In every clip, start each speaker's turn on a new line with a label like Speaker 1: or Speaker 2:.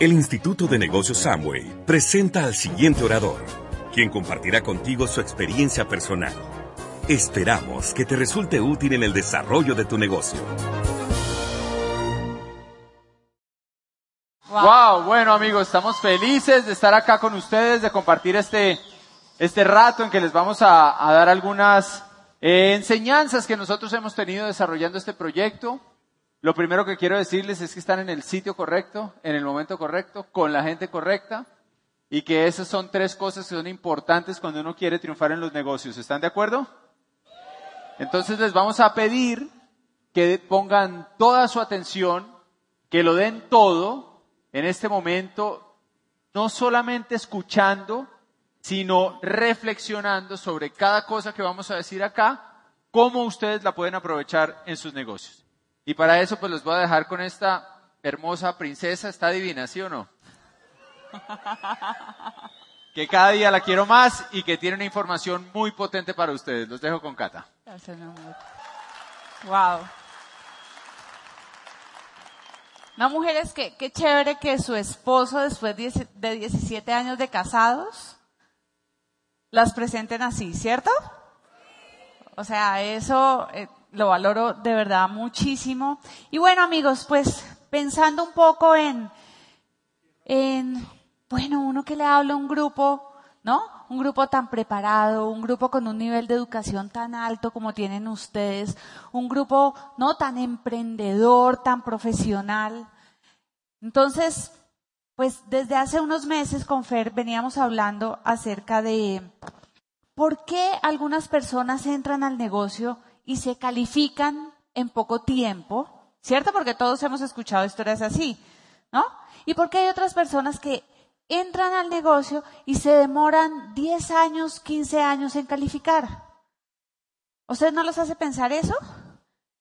Speaker 1: El Instituto de Negocios Samway presenta al siguiente orador, quien compartirá contigo su experiencia personal. Esperamos que te resulte útil en el desarrollo de tu negocio.
Speaker 2: Wow, bueno amigos, estamos felices de estar acá con ustedes, de compartir este, este rato en que les vamos a, dar algunas eh, enseñanzas que nosotros hemos tenido desarrollando este proyecto. Lo primero que quiero decirles es que están en el sitio correcto, en el momento correcto, con la gente correcta y que esas son tres cosas que son importantes cuando uno quiere triunfar en los negocios. ¿Están de acuerdo? Entonces les vamos a pedir que pongan toda su atención, que lo den todo en este momento, no solamente escuchando, sino reflexionando sobre cada cosa que vamos a decir acá, cómo ustedes la pueden aprovechar en sus negocios. Y para eso pues los voy a dejar con esta hermosa princesa, está divina, ¿sí o no? que cada día la quiero más y que tiene una información muy potente para ustedes. Los dejo con Cata.
Speaker 3: Wow. Una mujer es que, qué chévere que su esposo, después de 17 años de casados, las presenten así, ¿cierto? O sea, eso eh, lo valoro de verdad muchísimo. Y bueno, amigos, pues pensando un poco en, en, bueno, uno que le habla a un grupo, ¿no? Un grupo tan preparado, un grupo con un nivel de educación tan alto como tienen ustedes, un grupo, ¿no? Tan emprendedor, tan profesional. Entonces, pues desde hace unos meses con Fer veníamos hablando acerca de por qué algunas personas entran al negocio y se califican en poco tiempo, ¿cierto? Porque todos hemos escuchado historias así, ¿no? Y porque hay otras personas que entran al negocio y se demoran 10 años, 15 años en calificar. ¿Ustedes no los hace pensar eso?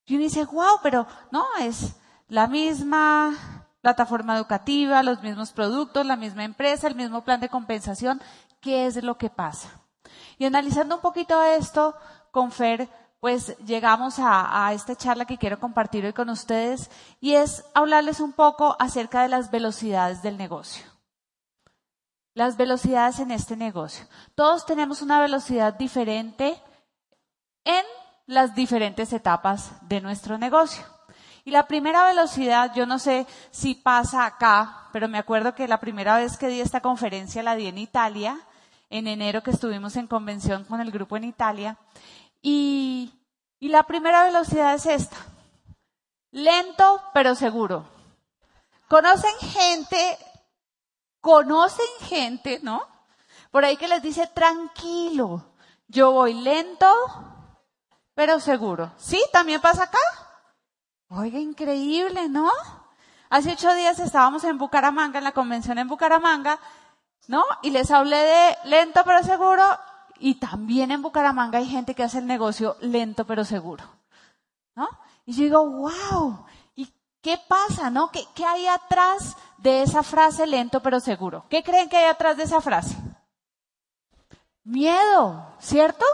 Speaker 3: Y uno dice, wow, pero no, es la misma plataforma educativa, los mismos productos, la misma empresa, el mismo plan de compensación. ¿Qué es lo que pasa? Y analizando un poquito esto, con Fer pues llegamos a, esta charla que quiero compartir hoy con ustedes y es hablarles un poco acerca de las velocidades del negocio. Las velocidades en este negocio. Todos tenemos una velocidad diferente en las diferentes etapas de nuestro negocio. Y la primera velocidad, yo no sé si pasa acá, pero me acuerdo que la primera vez que di esta conferencia la di en Italia, en enero que estuvimos en convención con el grupo en Italia, y, la primera velocidad es esta. Lento pero seguro. ¿Conocen gente? ¿Conocen gente, no? Por ahí que les dice tranquilo. Yo voy lento pero seguro. ¿Sí? ¿También pasa acá? Oiga, increíble, ¿no? Hace ocho días estábamos en Bucaramanga, en la convención en Bucaramanga, ¿no? Y les hablé de lento pero seguro y también en Bucaramanga hay gente que hace el negocio lento pero seguro. ¿No? Y yo digo, wow, ¿y qué pasa, no? ¿Qué, ¿Qué hay atrás de esa frase lento pero seguro? ¿Qué creen que hay atrás de esa frase? Miedo, ¿cierto?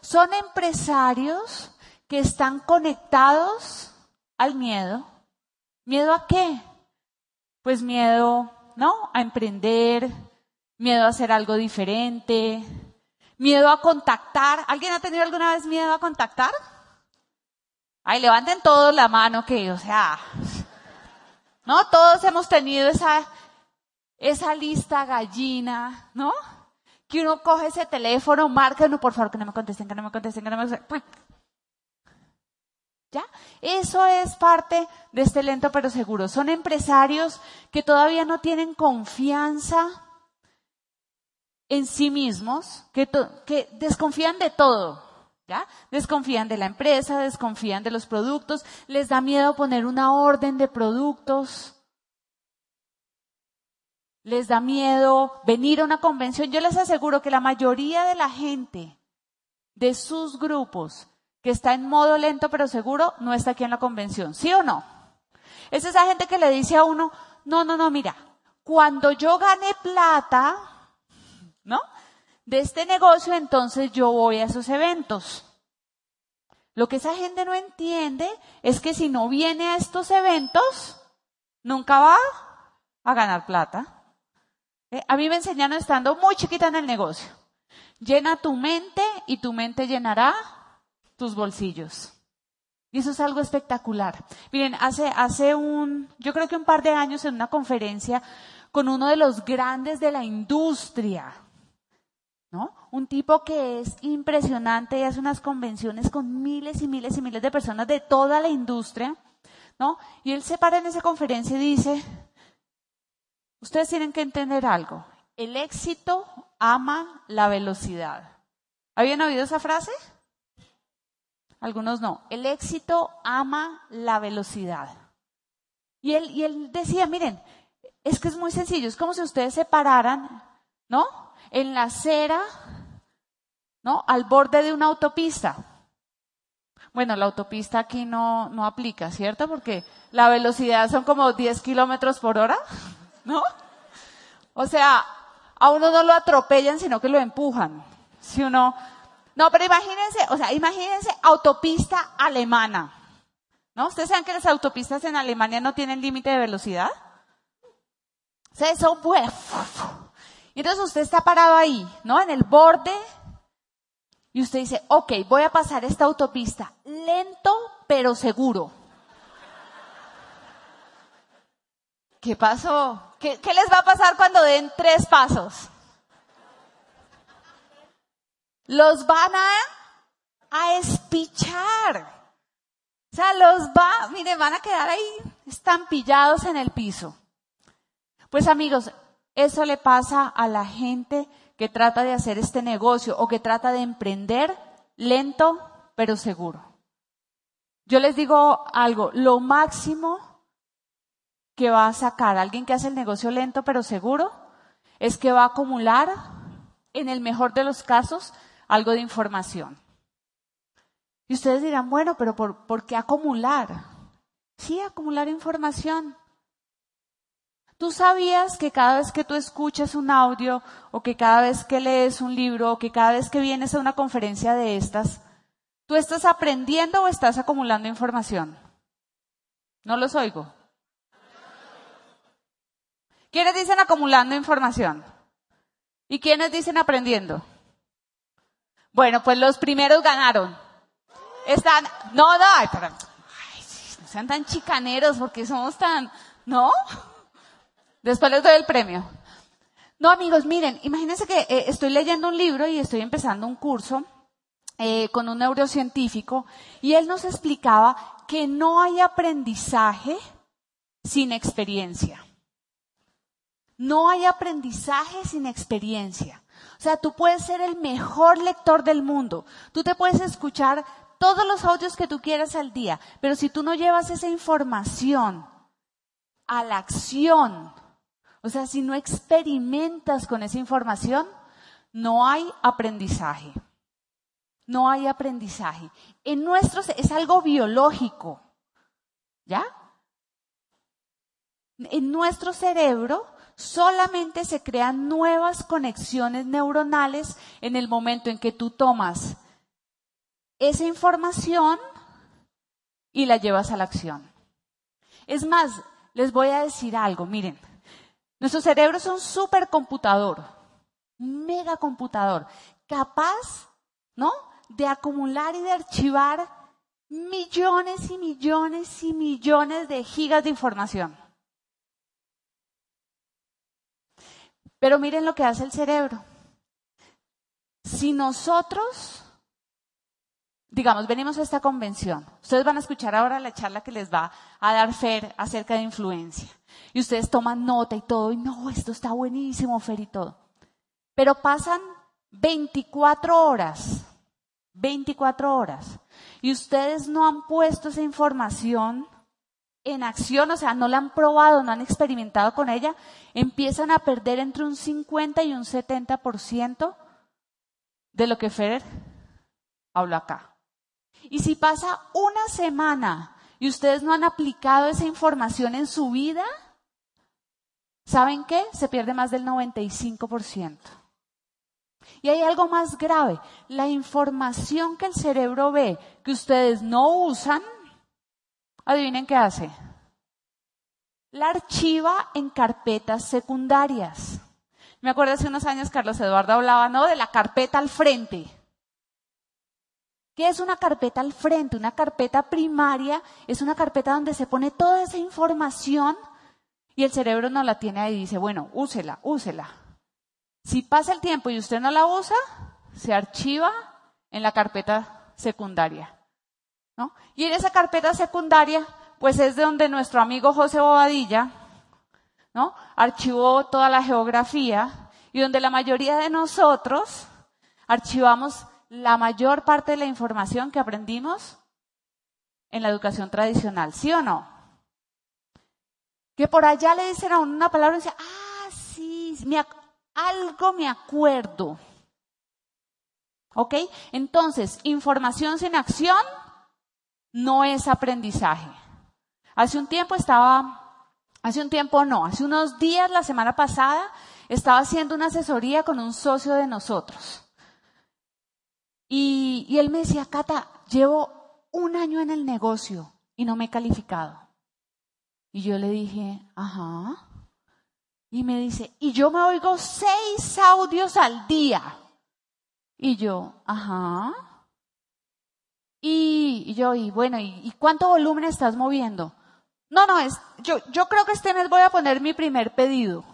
Speaker 3: Son empresarios que están conectados al miedo. ¿Miedo a qué? Pues miedo, ¿no? A emprender, miedo a hacer algo diferente, Miedo a contactar. ¿Alguien ha tenido alguna vez miedo a contactar? Ay, levanten todos la mano que, o sea, ¿no? Todos hemos tenido esa, esa lista gallina, ¿no? Que uno coge ese teléfono, marca, no, por favor, que no me contesten, que no me contesten, que no me contesten. ¿Ya? Eso es parte de este lento pero seguro. Son empresarios que todavía no tienen confianza en sí mismos, que, desconfían de todo, ¿ya? Desconfían de la empresa, desconfían de los productos, les da miedo poner una orden de productos, les da miedo venir a una convención. Yo les aseguro que la mayoría de la gente de sus grupos que está en modo lento pero seguro no está aquí en la convención, ¿sí o no? Es esa gente que le dice a uno, no, no, no, mira, cuando yo gane plata, ¿no? De este negocio, entonces yo voy a esos eventos. Lo que esa gente no entiende es que si no viene a estos eventos, nunca va a ganar plata. ¿Eh? A mí me enseñaron estando muy chiquita en el negocio. Llena tu mente y tu mente llenará tus bolsillos. Y eso es algo espectacular. Miren, hace, hace un, yo creo que un par de años en una conferencia con uno de los grandes de la industria, ¿no? Un tipo que es impresionante y hace unas convenciones con miles y miles y miles de personas de toda la industria, ¿no? Y él se para en esa conferencia y dice, ustedes tienen que entender algo, el éxito ama la velocidad. ¿Habían oído esa frase? Algunos no. El éxito ama la velocidad. Y él, y él decía, miren, es que es muy sencillo, es como si ustedes se pararan, ¿no? En la acera, ¿no? Al borde de una autopista. Bueno, la autopista aquí no, no aplica, ¿cierto? Porque la velocidad son como 10 kilómetros por hora, ¿no? O sea, a uno no lo atropellan, sino que lo empujan. Si uno, no, pero imagínense, o sea, imagínense autopista alemana. ¿No? ¿Ustedes saben que las autopistas en Alemania no tienen límite de velocidad? O sea. Y entonces usted está parado ahí, ¿no? En el borde. Y usted dice, ok, voy a pasar esta autopista lento pero seguro. ¿Qué pasó? ¿Qué, les va a pasar cuando den tres pasos? los van a, a espichar. O sea, los va, miren, van a quedar ahí estampillados en el piso. Pues amigos, eso le pasa a la gente que trata de hacer este negocio o que trata de emprender lento pero seguro. Yo les digo algo, lo máximo que va a sacar alguien que hace el negocio lento pero seguro es que va a acumular, en el mejor de los casos, algo de información. Y ustedes dirán, bueno, pero ¿por, ¿por qué acumular? Sí, acumular información. ¿Tú sabías que cada vez que tú escuchas un audio o que cada vez que lees un libro o que cada vez que vienes a una conferencia de estas, tú estás aprendiendo o estás acumulando información? No los oigo. ¿Quiénes dicen acumulando información? ¿Y quiénes dicen aprendiendo? Bueno, pues los primeros ganaron. Están, no, no, ay, pero, ay, no sean tan chicaneros porque somos tan, ¿no? Después les doy el premio. No, amigos, miren, imagínense que eh, estoy leyendo un libro y estoy empezando un curso eh, con un neurocientífico y él nos explicaba que no hay aprendizaje sin experiencia. No hay aprendizaje sin experiencia. O sea, tú puedes ser el mejor lector del mundo. Tú te puedes escuchar todos los audios que tú quieras al día, pero si tú no llevas esa información a la acción, o sea, si no experimentas con esa información, no hay aprendizaje. No hay aprendizaje. En nuestros es algo biológico. ¿Ya? En nuestro cerebro solamente se crean nuevas conexiones neuronales en el momento en que tú tomas esa información y la llevas a la acción. Es más, les voy a decir algo, miren, nuestro cerebro es un supercomputador, un megacomputador, capaz, ¿no? De acumular y de archivar millones y millones y millones de gigas de información. Pero miren lo que hace el cerebro. Si nosotros, digamos, venimos a esta convención, ustedes van a escuchar ahora la charla que les va a dar Fer acerca de influencia. Y ustedes toman nota y todo, y no, esto está buenísimo, Fer y todo. Pero pasan 24 horas, 24 horas, y ustedes no han puesto esa información en acción, o sea, no la han probado, no han experimentado con ella, empiezan a perder entre un 50 y un 70% de lo que Fer habla acá. Y si pasa una semana y ustedes no han aplicado esa información en su vida, ¿saben qué? Se pierde más del 95%. Y hay algo más grave, la información que el cerebro ve que ustedes no usan, Adivinen qué hace. la archiva en carpetas secundarias. Me acuerdo hace unos años Carlos Eduardo hablaba, ¿no? De la carpeta al frente. ¿Qué es una carpeta al frente? Una carpeta primaria es una carpeta donde se pone toda esa información y el cerebro no la tiene ahí y dice, bueno, úsela, úsela. Si pasa el tiempo y usted no la usa, se archiva en la carpeta secundaria. ¿no? Y en esa carpeta secundaria, pues es de donde nuestro amigo José Bobadilla ¿no? archivó toda la geografía y donde la mayoría de nosotros archivamos la mayor parte de la información que aprendimos en la educación tradicional, ¿sí o no? Que por allá le dicen a una palabra y dice, ah, sí, algo me acuerdo. ¿Ok? Entonces, información sin acción no es aprendizaje. Hace un tiempo estaba, hace un tiempo no, hace unos días, la semana pasada, estaba haciendo una asesoría con un socio de nosotros. Y, y él me decía, Cata, llevo un año en el negocio y no me he calificado. Y yo le dije, ajá. Y me dice, y yo me oigo seis audios al día. Y yo, ajá. Y, yo, y bueno, ¿y, cuánto volumen estás moviendo? No, no, es, yo, yo creo que este mes voy a poner mi primer pedido.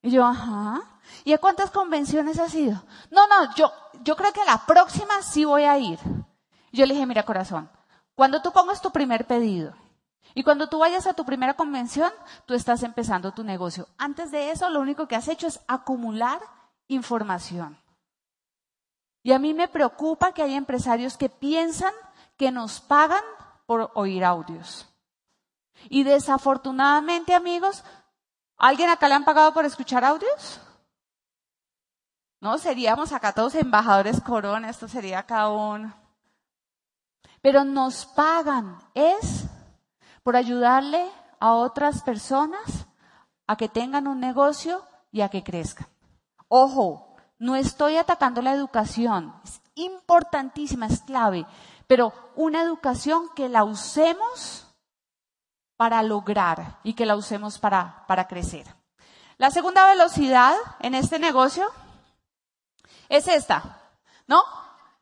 Speaker 3: Y yo, ajá. ¿Y a cuántas convenciones has ido? No, no, yo, yo creo que a la próxima sí voy a ir. Yo le dije, mira corazón, cuando tú pongas tu primer pedido y cuando tú vayas a tu primera convención, tú estás empezando tu negocio. Antes de eso, lo único que has hecho es acumular información. Y a mí me preocupa que hay empresarios que piensan que nos pagan por oír audios. Y desafortunadamente, amigos, ¿alguien acá le han pagado por escuchar audios? No, seríamos acá todos embajadores corona, esto sería acá un... Pero nos pagan, es por ayudarle a otras personas a que tengan un negocio y a que crezcan. Ojo, no estoy atacando la educación, es importantísima, es clave, pero una educación que la usemos para lograr y que la usemos para, para crecer. La segunda velocidad en este negocio es esta, ¿no?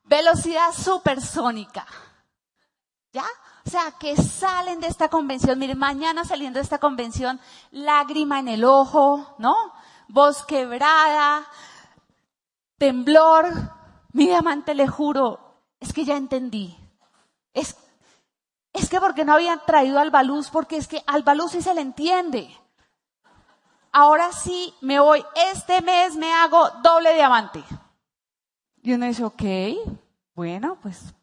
Speaker 3: Velocidad supersónica. ¿Ya? O sea, que salen de esta convención, miren, mañana saliendo de esta convención, lágrima en el ojo, ¿no? Voz quebrada, temblor. Mi diamante, le juro, es que ya entendí. Es, es que porque no habían traído al Baluz, porque es que al Baluz sí se le entiende. Ahora sí me voy, este mes me hago doble diamante. Y uno dice, ok, bueno, pues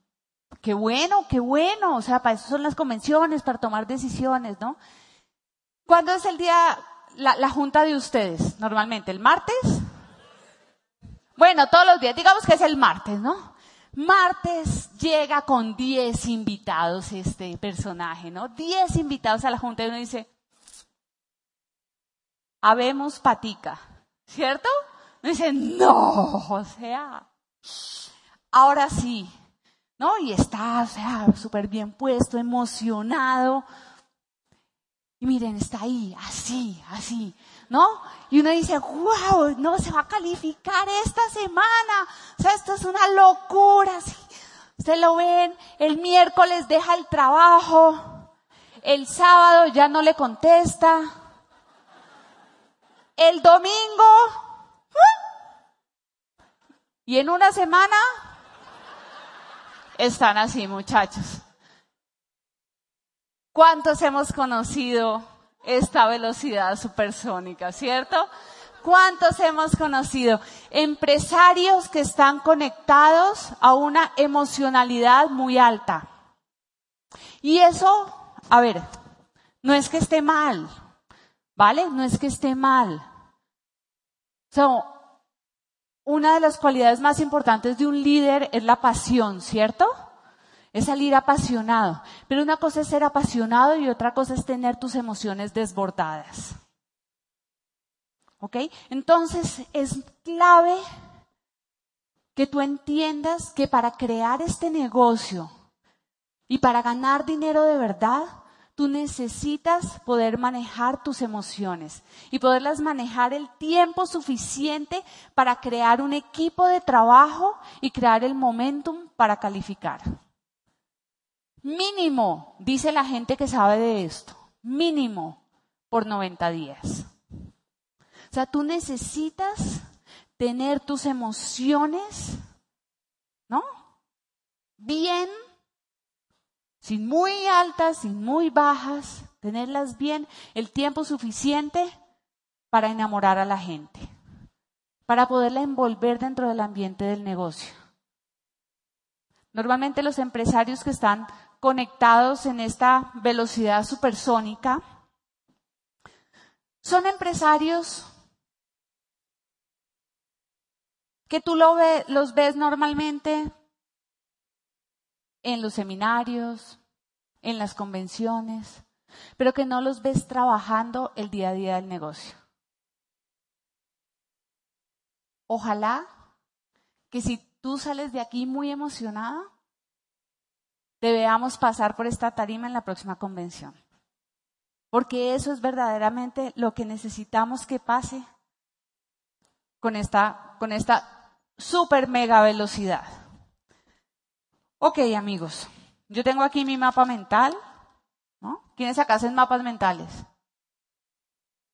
Speaker 3: qué bueno, qué bueno. O sea, para eso son las convenciones, para tomar decisiones, ¿no? ¿Cuándo es el día, la, la junta de ustedes? Normalmente, ¿el martes? Bueno, todos los días, digamos que es el martes, ¿no? Martes llega con 10 invitados este personaje, ¿no? 10 invitados a la junta y uno dice, habemos patica, ¿cierto? Uno dice, no, o sea, ahora sí, ¿no? Y está, o súper bien puesto, emocionado. Y miren, está ahí, así, así, ¿no? Y uno dice, wow, no se va a calificar esta semana. O sea, esto es una locura. Ustedes lo ven, el miércoles deja el trabajo, el sábado ya no le contesta, el domingo y en una semana están así, muchachos. ¿Cuántos hemos conocido esta velocidad supersónica, cierto? ¿Cuántos hemos conocido? Empresarios que están conectados a una emocionalidad muy alta. Y eso, a ver, no es que esté mal, ¿vale? No es que esté mal. So, una de las cualidades más importantes de un líder es la pasión, ¿cierto? Es salir apasionado. Pero una cosa es ser apasionado y otra cosa es tener tus emociones desbordadas. ¿Ok? Entonces es clave que tú entiendas que para crear este negocio y para ganar dinero de verdad, tú necesitas poder manejar tus emociones y poderlas manejar el tiempo suficiente para crear un equipo de trabajo y crear el momentum para calificar. Mínimo, dice la gente que sabe de esto, mínimo por 90 días. O sea, tú necesitas tener tus emociones, ¿no? Bien sin muy altas, sin muy bajas, tenerlas bien, el tiempo suficiente para enamorar a la gente, para poderla envolver dentro del ambiente del negocio. Normalmente los empresarios que están conectados en esta velocidad supersónica son empresarios que tú lo los ves normalmente en los seminarios, en las convenciones, pero que no los ves trabajando el día a día del negocio. Ojalá que si tú sales de aquí muy emocionada, te veamos pasar por esta tarima en la próxima convención. Porque eso es verdaderamente lo que necesitamos que pase con esta, con esta super mega velocidad. Ok, amigos, yo tengo aquí mi mapa mental. ¿no? ¿Quiénes acá hacen mapas mentales?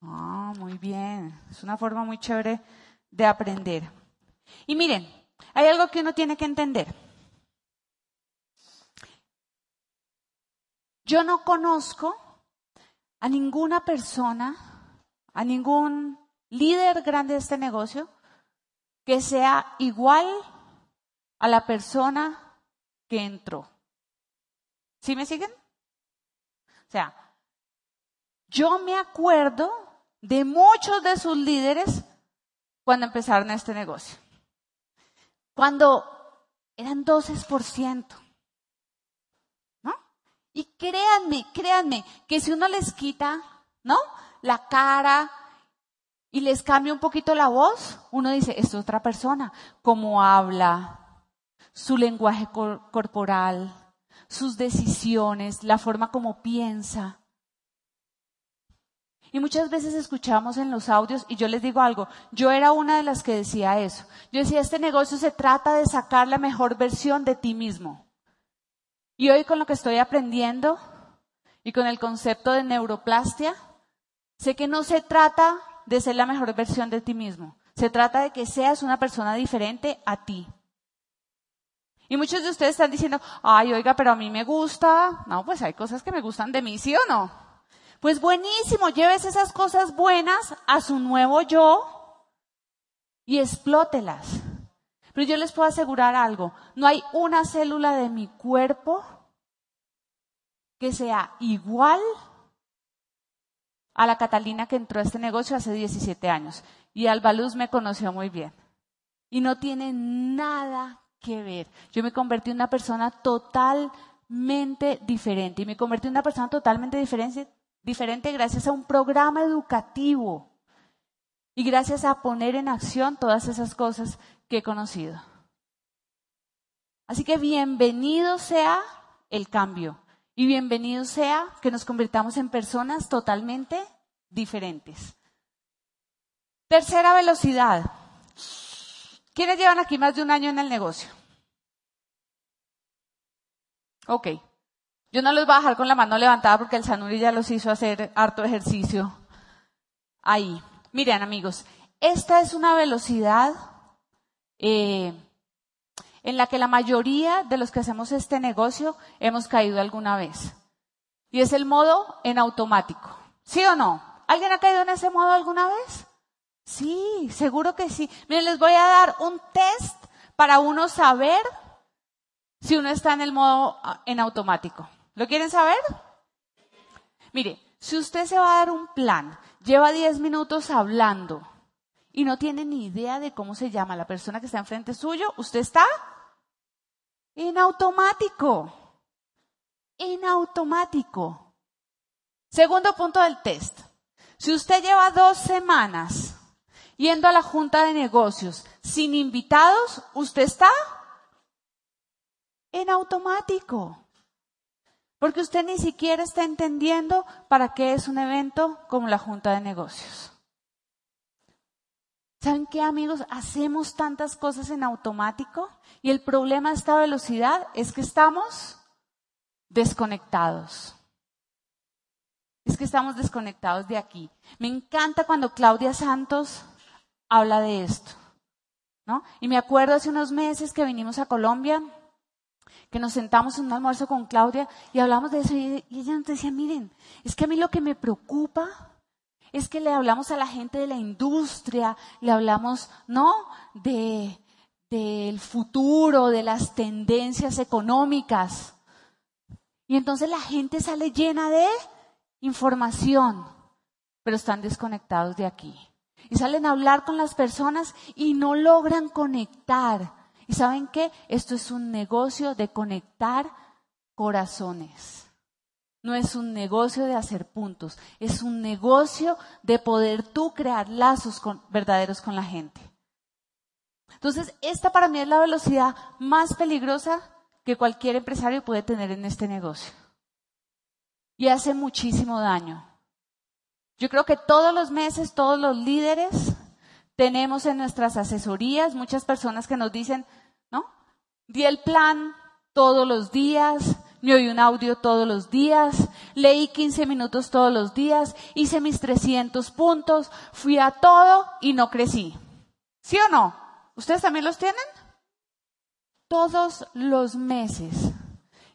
Speaker 3: Ah, muy bien. Es una forma muy chévere de aprender. Y miren, hay algo que uno tiene que entender. Yo no conozco a ninguna persona, a ningún líder grande de este negocio que sea igual a la persona que entró. ¿Sí me siguen? O sea, yo me acuerdo de muchos de sus líderes cuando empezaron este negocio. Cuando eran 12%. ¿No? Y créanme, créanme, que si uno les quita, ¿no? La cara y les cambia un poquito la voz, uno dice, es otra persona. Cómo habla, su lenguaje corporal, sus decisiones, la forma como piensa. Y muchas veces escuchamos en los audios, y yo les digo algo, yo era una de las que decía eso. Yo decía, este negocio se trata de sacar la mejor versión de ti mismo. Y hoy con lo que estoy aprendiendo y con el concepto de neuroplastia, sé que no se trata de ser la mejor versión de ti mismo. Se trata de que seas una persona diferente a ti. Y muchos de ustedes están diciendo, ay, oiga, pero a mí me gusta. No, pues hay cosas que me gustan de mí, ¿sí o no? Pues buenísimo, lleves esas cosas buenas a su nuevo yo y explótelas. Pero yo les puedo asegurar algo, no hay una célula de mi cuerpo que sea igual a la Catalina que entró a este negocio hace 17 años. Y Albaluz me conoció muy bien. Y no tiene nada ver. Yo me convertí en una persona totalmente diferente y me convertí en una persona totalmente diferente, diferente gracias a un programa educativo y gracias a poner en acción todas esas cosas que he conocido. Así que bienvenido sea el cambio y bienvenido sea que nos convirtamos en personas totalmente diferentes. Tercera velocidad. ¿Quiénes llevan aquí más de un año en el negocio? Ok. Yo no los voy a dejar con la mano levantada porque el Sanuri ya los hizo hacer harto ejercicio ahí. Miren, amigos, esta es una velocidad eh, en la que la mayoría de los que hacemos este negocio hemos caído alguna vez. Y es el modo en automático. ¿Sí o no? ¿Alguien ha caído en ese modo alguna vez? Sí, seguro que sí. Miren, les voy a dar un test para uno saber si uno está en el modo ah, en automático. ¿Lo quieren saber? Mire, si usted se va a dar un plan, lleva 10 minutos hablando y no tiene ni idea de cómo se llama la persona que está enfrente suyo, usted está en automático. En automático. Segundo punto del test. Si usted lleva dos semanas yendo a la junta de negocios sin invitados, usted está en automático. Porque usted ni siquiera está entendiendo para qué es un evento como la Junta de Negocios. ¿Saben qué, amigos? Hacemos tantas cosas en automático y el problema de esta velocidad es que estamos desconectados. Es que estamos desconectados de aquí. Me encanta cuando Claudia Santos habla de esto. ¿no? Y me acuerdo hace unos meses que vinimos a Colombia, que nos sentamos en un almuerzo con Claudia y hablamos de eso y ella nos decía, miren, es que a mí lo que me preocupa es que le hablamos a la gente de la industria, le hablamos, ¿no? De, del futuro, de las tendencias económicas. Y entonces la gente sale llena de información, pero están desconectados de aquí. Y salen a hablar con las personas y no logran conectar. ¿Y saben qué? Esto es un negocio de conectar corazones. No es un negocio de hacer puntos, es un negocio de poder tú crear lazos verdaderos con la gente. Entonces, esta para mí es la velocidad más peligrosa que cualquier empresario puede tener en este negocio. Y hace muchísimo daño. Yo creo que todos los meses, todos los líderes, tenemos en nuestras asesorías muchas personas que nos dicen, ¿no? Di el plan todos los días, me oí un audio todos los días, leí 15 minutos todos los días, hice mis 300 puntos, fui a todo y no crecí. ¿Sí o no? ¿Ustedes también los tienen? Todos los meses.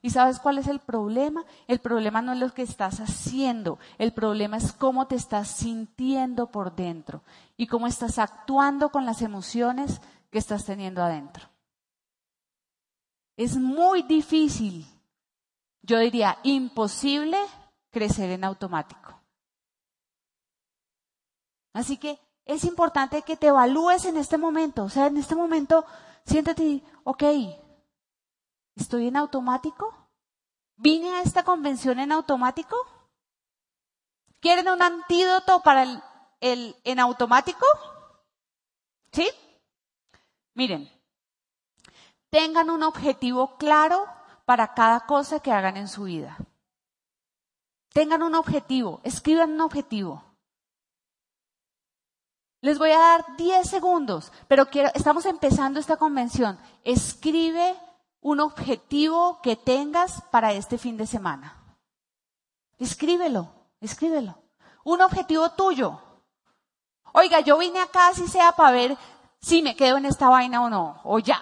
Speaker 3: ¿Y sabes cuál es el problema? El problema no es lo que estás haciendo, el problema es cómo te estás sintiendo por dentro y cómo estás actuando con las emociones que estás teniendo adentro. Es muy difícil yo diría, imposible crecer en automático. Así que es importante que te evalúes en este momento. O sea, en este momento, siéntate ok, ¿estoy en automático? ¿Vine a esta convención en automático? ¿Quieren un antídoto para el, en automático? ¿Sí? Miren, tengan un objetivo claro para cada cosa que hagan en su vida. Tengan un objetivo, escriban un objetivo. Les voy a dar 10 segundos, pero estamos empezando esta convención. Escribe un objetivo que tengas para este fin de semana. Escríbelo, escríbelo. Un objetivo tuyo. Oiga, yo vine acá si sea para ver si me quedo en esta vaina o no, o ya.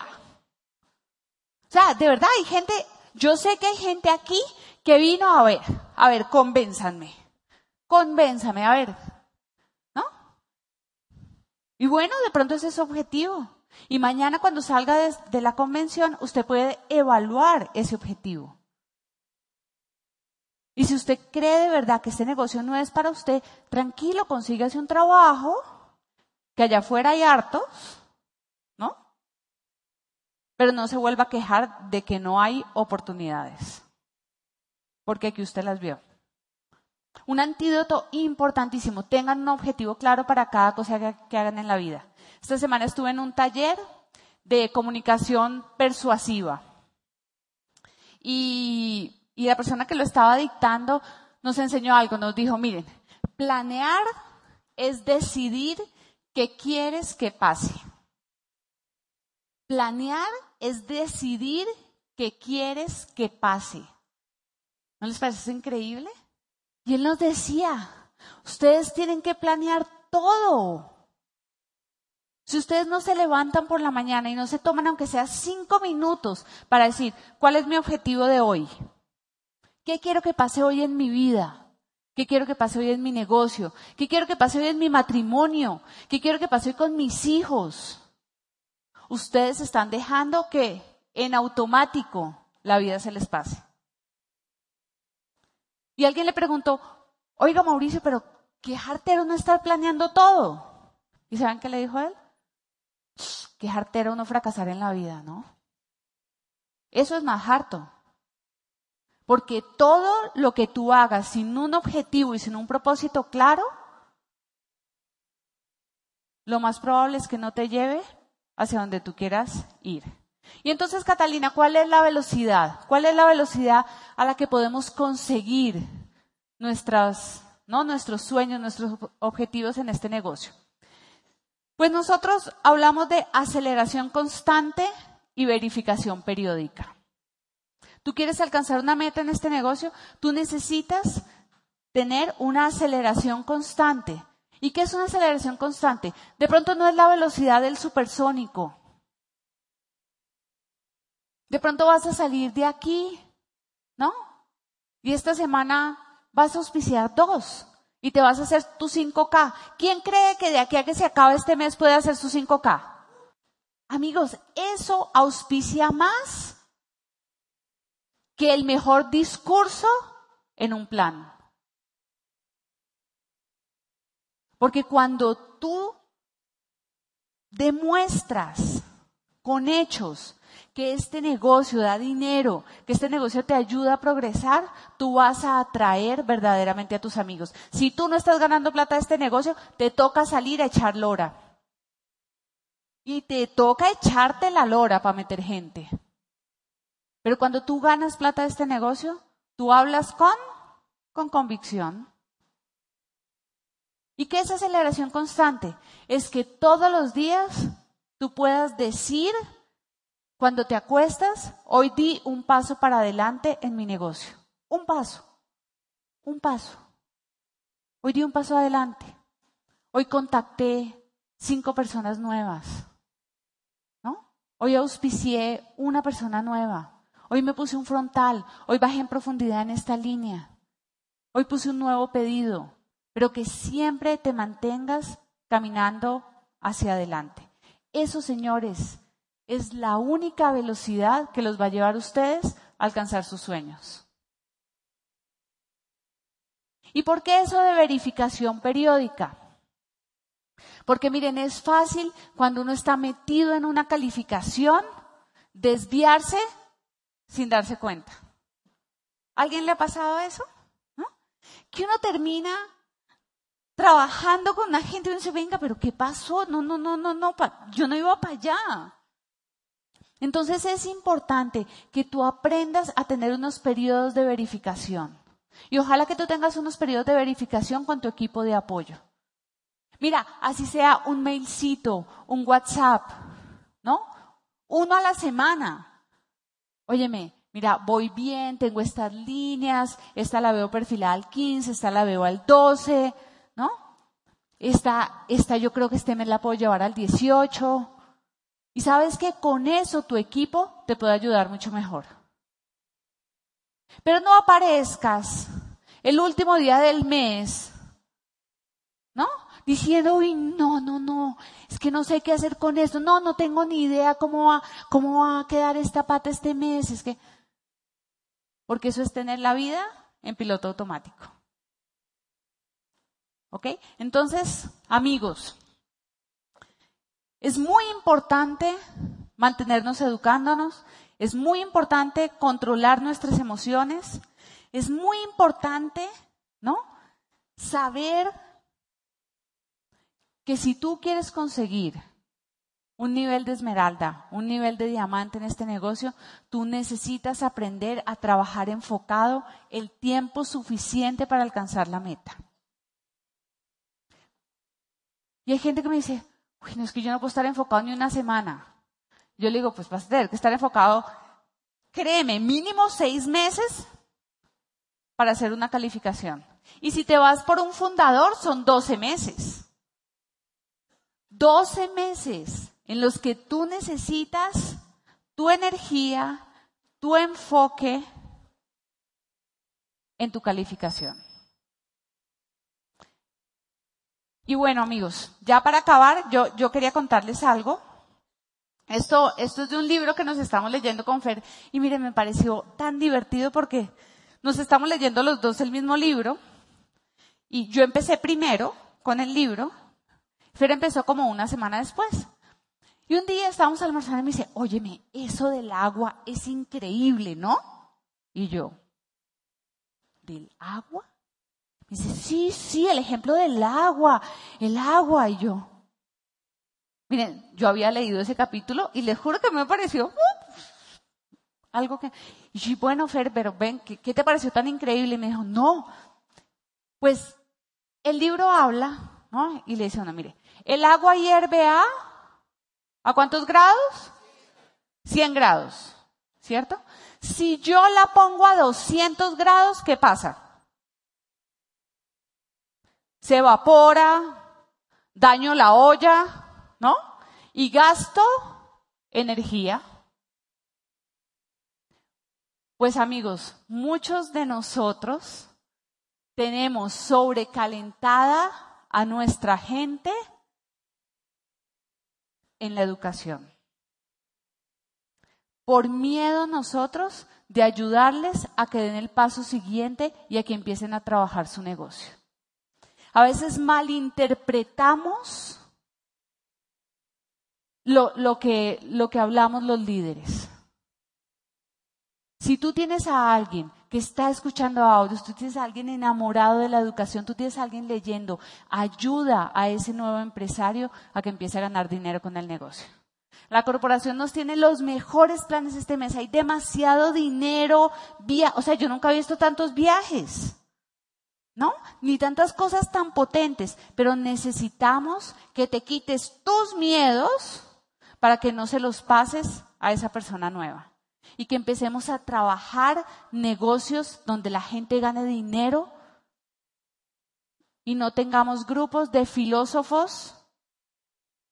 Speaker 3: O sea, de verdad hay gente, yo sé que hay gente aquí que vino a ver, a ver, convénzanme, convénzame, a ver, ¿no? Y bueno, de pronto ese es su objetivo. Y mañana cuando salga de, la convención, usted puede evaluar ese objetivo. Y si usted cree de verdad que este negocio no es para usted, tranquilo, consígase un trabajo, que allá afuera hay hartos, pero no se vuelva a quejar de que no hay oportunidades, porque aquí usted las vio. Un antídoto importantísimo, tengan un objetivo claro para cada cosa que hagan en la vida. Esta semana estuve en un taller de comunicación persuasiva y, la persona que lo estaba dictando nos enseñó algo, nos dijo, miren, planear es decidir qué quieres que pase. Planear es decidir qué quieres que pase. ¿No les parece increíble? Y él nos decía, ustedes tienen que planear todo. Si ustedes no se levantan por la mañana y no se toman aunque sea cinco minutos para decir, ¿cuál es mi objetivo de hoy? ¿Qué quiero que pase hoy en mi vida? ¿Qué quiero que pase hoy en mi negocio? ¿Qué quiero que pase hoy en mi matrimonio? ¿Qué quiero que pase hoy con mis hijos? ustedes están dejando que en automático la vida se les pase. Y alguien le preguntó, oiga Mauricio, pero qué jartero no estar planeando todo. ¿Y saben qué le dijo él? Qué jartero no fracasar en la vida, ¿no? Eso es más harto. Porque todo lo que tú hagas sin un objetivo y sin un propósito claro, lo más probable es que no te lleve hacia donde tú quieras ir. Y entonces, Catalina, ¿cuál es la velocidad? ¿Cuál es la velocidad a la que podemos conseguir nuestras, ¿no? nuestros sueños, nuestros objetivos en este negocio? Pues nosotros hablamos de aceleración constante y verificación periódica. Tú quieres alcanzar una meta en este negocio, tú necesitas tener una aceleración constante. ¿Y qué es una aceleración constante? De pronto no es la velocidad del supersónico. De pronto vas a salir de aquí, ¿no? Y esta semana vas a auspiciar dos y te vas a hacer tu 5K. ¿Quién cree que de aquí a que se acabe este mes puede hacer su 5K? Amigos, eso auspicia más que el mejor discurso en un plan. Porque cuando tú demuestras con hechos que este negocio da dinero, que este negocio te ayuda a progresar, tú vas a atraer verdaderamente a tus amigos. Si tú no estás ganando plata de este negocio, te toca salir a echar lora. Y te toca echarte la lora para meter gente. Pero cuando tú ganas plata de este negocio, tú hablas con, con convicción. ¿Y qué es aceleración constante? Es que todos los días tú puedas decir cuando te acuestas, hoy di un paso para adelante en mi negocio. Un paso. Un paso. Hoy di un paso adelante. Hoy contacté cinco personas nuevas. ¿No? Hoy auspicié una persona nueva. Hoy me puse un frontal. Hoy bajé en profundidad en esta línea. Hoy puse un nuevo pedido. Pero que siempre te mantengas caminando hacia adelante. Eso, señores, es la única velocidad que los va a llevar a ustedes a alcanzar sus sueños. ¿Y por qué eso de verificación periódica? Porque miren, es fácil cuando uno está metido en una calificación desviarse sin darse cuenta. ¿Alguien le ha pasado eso? Que uno termina trabajando con una gente y uno dice, venga, pero ¿qué pasó? No, no, no, no, no, yo no iba para allá. Entonces es importante que tú aprendas a tener unos periodos de verificación. Y ojalá que tú tengas unos periodos de verificación con tu equipo de apoyo. Mira, así sea un mailcito, un WhatsApp, ¿no? Uno a la semana. Óyeme, mira, voy bien, tengo estas líneas, esta la veo perfilada al 15, esta la veo al 12, ¿no? Esta, esta yo creo que este me la puedo llevar al 18. Y sabes que con eso tu equipo te puede ayudar mucho mejor. Pero no aparezcas el último día del mes, ¿no? Diciendo, uy, no, no, no, es que no sé qué hacer con esto, no, no tengo ni idea cómo va, cómo va a quedar esta pata este mes, es que, porque eso es tener la vida en piloto automático. ¿Ok? Entonces, amigos, es muy importante mantenernos educándonos, es muy importante controlar nuestras emociones, es muy importante, ¿no? Saber que si tú quieres conseguir un nivel de esmeralda, un nivel de diamante en este negocio, tú necesitas aprender a trabajar enfocado el tiempo suficiente para alcanzar la meta. Y hay gente que me dice, Uy, no es que yo no puedo estar enfocado ni una semana. Yo le digo, pues vas a tener que estar enfocado, créeme, mínimo seis meses para hacer una calificación. Y si te vas por un fundador, son doce meses. Doce meses en los que tú necesitas tu energía, tu enfoque en tu calificación. Y bueno, amigos, ya para acabar, yo, yo quería contarles algo. Esto, esto es de un libro que nos estamos leyendo con Fer y miren, me pareció tan divertido porque nos estamos leyendo los dos el mismo libro y yo empecé primero con el libro, Fer empezó como una semana después. Y un día estábamos almorzando y me dice, óyeme, eso del agua es increíble, ¿no? Y yo, ¿del agua? Dice, sí, sí, el ejemplo del agua, el agua. Y yo, miren, yo había leído ese capítulo y les juro que me pareció uh, Algo que, y bueno, Fer, pero ven, ¿qué, ¿qué te pareció tan increíble? Y me dijo, no, pues el libro habla, ¿no? Y le dice, no, mire, el agua hierve a, ¿a cuántos grados? 100 grados, ¿cierto? Si yo la pongo a 200 grados, ¿qué pasa? Se evapora, daño la olla, ¿no? Y gasto energía. Pues amigos, muchos de nosotros tenemos sobrecalentada a nuestra gente en la educación. Por miedo nosotros de ayudarles a que den el paso siguiente y a que empiecen a trabajar su negocio. A veces malinterpretamos lo, lo, que, lo que hablamos los líderes. Si tú tienes a alguien que está escuchando audios, tú tienes a alguien enamorado de la educación, tú tienes a alguien leyendo, ayuda a ese nuevo empresario a que empiece a ganar dinero con el negocio. La corporación nos tiene los mejores planes este mes. Hay demasiado dinero, vía, o sea, yo nunca he visto tantos viajes. ¿No? Ni tantas cosas tan potentes, pero necesitamos que te quites tus miedos para que no se los pases a esa persona nueva. Y que empecemos a trabajar negocios donde la gente gane dinero y no tengamos grupos de filósofos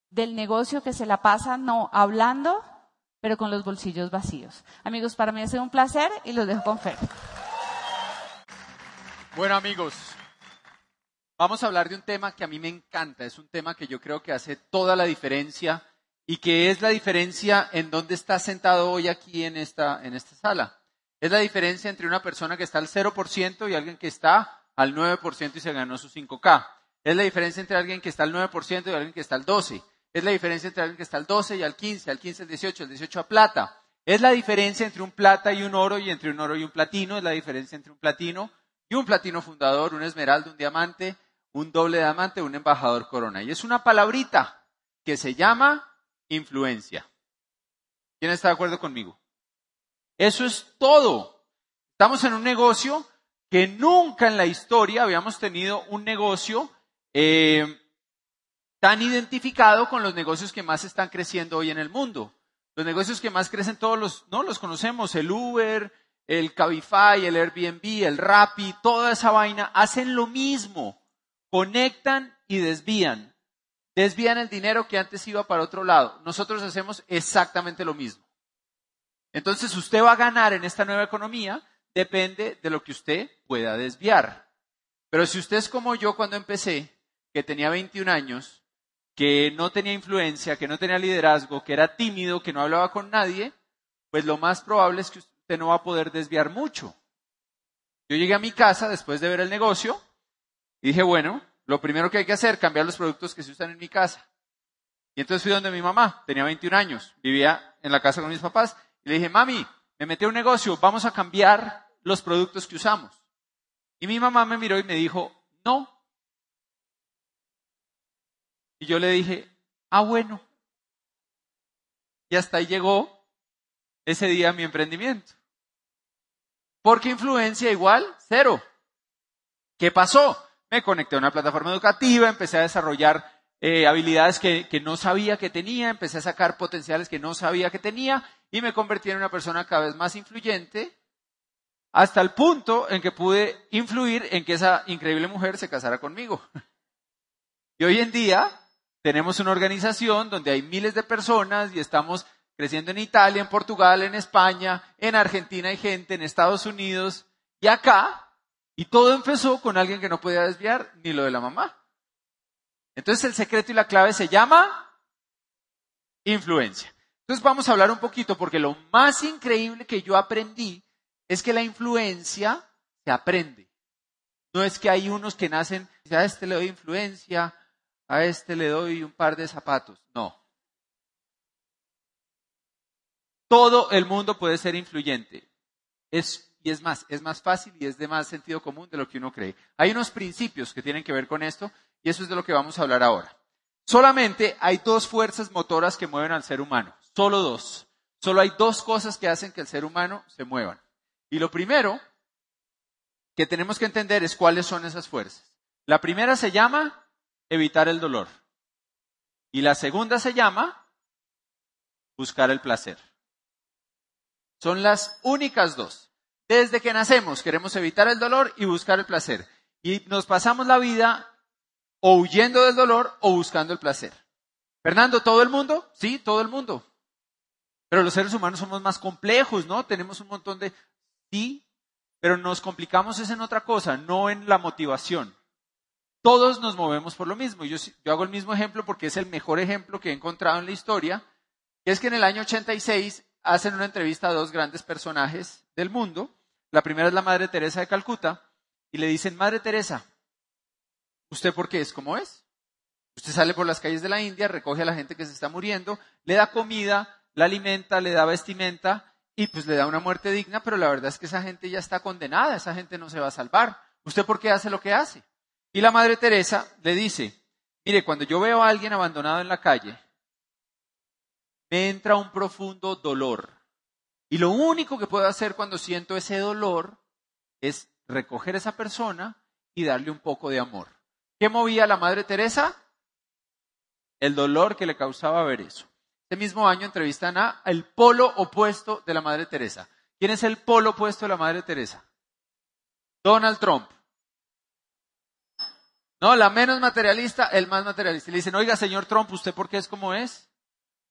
Speaker 3: del negocio que se la pasan no hablando, pero con los bolsillos vacíos. Amigos, para mí ha sido un placer y los dejo con Fer.
Speaker 2: Bueno amigos, vamos a hablar de un tema que a mí me encanta, es un tema que yo creo que hace toda la diferencia y que es la diferencia en dónde está sentado hoy aquí en esta, en esta sala. Es la diferencia entre una persona que está al 0% y alguien que está al 9% y se ganó sus 5K. Es la diferencia entre alguien que está al 9% y alguien que está al 12%. Es la diferencia entre alguien que está al 12 y al 15, al 15 al 18, al 18 a plata. Es la diferencia entre un plata y un oro y entre un oro y un platino. Es la diferencia entre un platino y un platino fundador, un esmeralda, un diamante, un doble diamante, un embajador corona. Y es una palabrita que se llama influencia. ¿Quién está de acuerdo conmigo? Eso es todo. Estamos en un negocio que nunca en la historia habíamos tenido un negocio eh, tan identificado con los negocios que más están creciendo hoy en el mundo. Los negocios que más crecen todos los, no los conocemos, el Uber, el Cabify, el Airbnb, el Rappi, toda esa vaina, hacen lo mismo. Conectan y desvían. Desvían el dinero que antes iba para otro lado. Nosotros hacemos exactamente lo mismo. Entonces usted va a ganar en esta nueva economía, depende de lo que usted pueda desviar. Pero si usted es como yo cuando empecé, que tenía 21 años, que no tenía influencia, que no tenía liderazgo, que era tímido, que no hablaba con nadie, pues lo más probable es que no va a poder desviar mucho. Yo llegué a mi casa después de ver el negocio y dije, bueno, lo primero que hay que hacer, cambiar los productos que se usan en mi casa. Y entonces fui donde mi mamá, tenía 21 años, vivía en la casa con mis papás, y le dije, mami, me metí a un negocio, vamos a cambiar los productos que usamos. Y mi mamá me miró y me dijo, no. Y yo le dije, ah, bueno. Y hasta ahí llegó ese día mi emprendimiento. Porque influencia igual cero. ¿Qué pasó? Me conecté a una plataforma educativa, empecé a desarrollar eh, habilidades que, que no sabía que tenía, empecé a sacar potenciales que no sabía que tenía y me convertí en una persona cada vez más influyente hasta el punto en que pude influir en que esa increíble mujer se casara conmigo. Y hoy en día tenemos una organización donde hay miles de personas y estamos creciendo en Italia, en Portugal, en España, en Argentina hay gente, en Estados Unidos y acá. Y todo empezó con alguien que no podía desviar ni lo de la mamá. Entonces el secreto y la clave se llama influencia. Entonces vamos a hablar un poquito porque lo más increíble que yo aprendí es que la influencia se aprende. No es que hay unos que nacen, a este le doy influencia, a este le doy un par de zapatos. No. Todo el mundo puede ser influyente. Y es más, es más fácil y es de más sentido común de lo que uno cree. Hay unos principios que tienen que ver con esto y eso es de lo que vamos a hablar ahora. Solamente hay dos fuerzas motoras que mueven al ser humano. Solo dos. solo hay dos cosas que hacen que el ser humano se mueva. Y lo primero que tenemos que entender es cuáles son esas fuerzas. La primera se llama evitar el dolor. Y la segunda se llama buscar el placer. Son las únicas dos. Desde que nacemos queremos evitar el dolor y buscar el placer. Y nos pasamos la vida o huyendo del dolor o buscando el placer. Fernando, ¿todo el mundo? Sí, todo el mundo. Pero los seres humanos somos más complejos, ¿no? Tenemos un montón de... Sí, pero nos complicamos es en otra cosa, no en la motivación. Todos nos movemos por lo mismo. Yo, yo hago el mismo ejemplo porque es el mejor ejemplo que he encontrado en la historia, es que en el año 86 hacen una entrevista a dos grandes personajes del mundo. La primera es la Madre Teresa de Calcuta y le dicen, Madre Teresa, ¿usted por qué es como es? Usted sale por las calles de la India, recoge a la gente que se está muriendo, le da comida, la alimenta, le da vestimenta y pues le da una muerte digna, pero la verdad es que esa gente ya está condenada, esa gente no se va a salvar. ¿Usted por qué hace lo que hace? Y la Madre Teresa le dice, mire, cuando yo veo a alguien abandonado en la calle, me entra un profundo dolor. Y lo único que puedo hacer cuando siento ese dolor es recoger a esa persona y darle un poco de amor. ¿Qué movía a la Madre Teresa? El dolor que le causaba ver eso. Este mismo año entrevistan a el polo opuesto de la Madre Teresa. ¿Quién es el polo opuesto de la Madre Teresa? Donald Trump. No, la menos materialista, el más materialista. Y le dicen, oiga, señor Trump, ¿usted por qué es como es?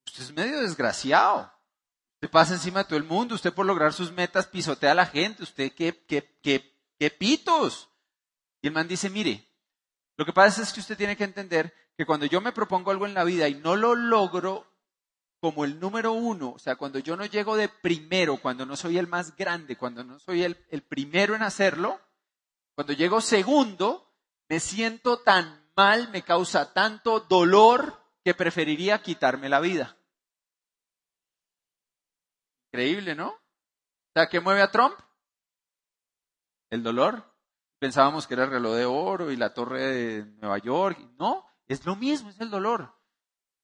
Speaker 2: Usted es medio desgraciado. Usted pasa encima de todo el mundo, usted por lograr sus metas pisotea a la gente, usted qué, qué, qué, qué pitos. Y el man dice, mire, lo que pasa es que usted tiene que entender que cuando yo me propongo algo en la vida y no lo logro como el número uno, o sea, cuando yo no llego de primero, cuando no soy el más grande, cuando no soy el, el primero en hacerlo, cuando llego segundo, me siento tan mal, me causa tanto dolor que preferiría quitarme la vida. Increíble, ¿no? O sea, ¿qué mueve a Trump? El dolor. Pensábamos que era el reloj de oro y la torre de Nueva York. No, es lo mismo, es el dolor.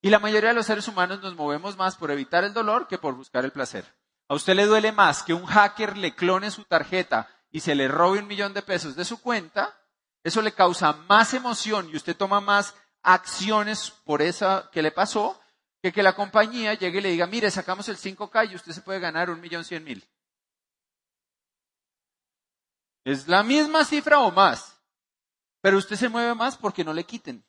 Speaker 2: Y la mayoría de los seres humanos nos movemos más por evitar el dolor que por buscar el placer. ¿A usted le duele más que un hacker le clone su tarjeta y se le robe un millón de pesos de su cuenta? Eso le causa más emoción y usted toma más acciones por esa que le pasó que que la compañía llegue y le diga, mire, sacamos el 5K y usted se puede ganar un millón cien mil. Es la misma cifra o más, pero usted se mueve más porque no le quiten.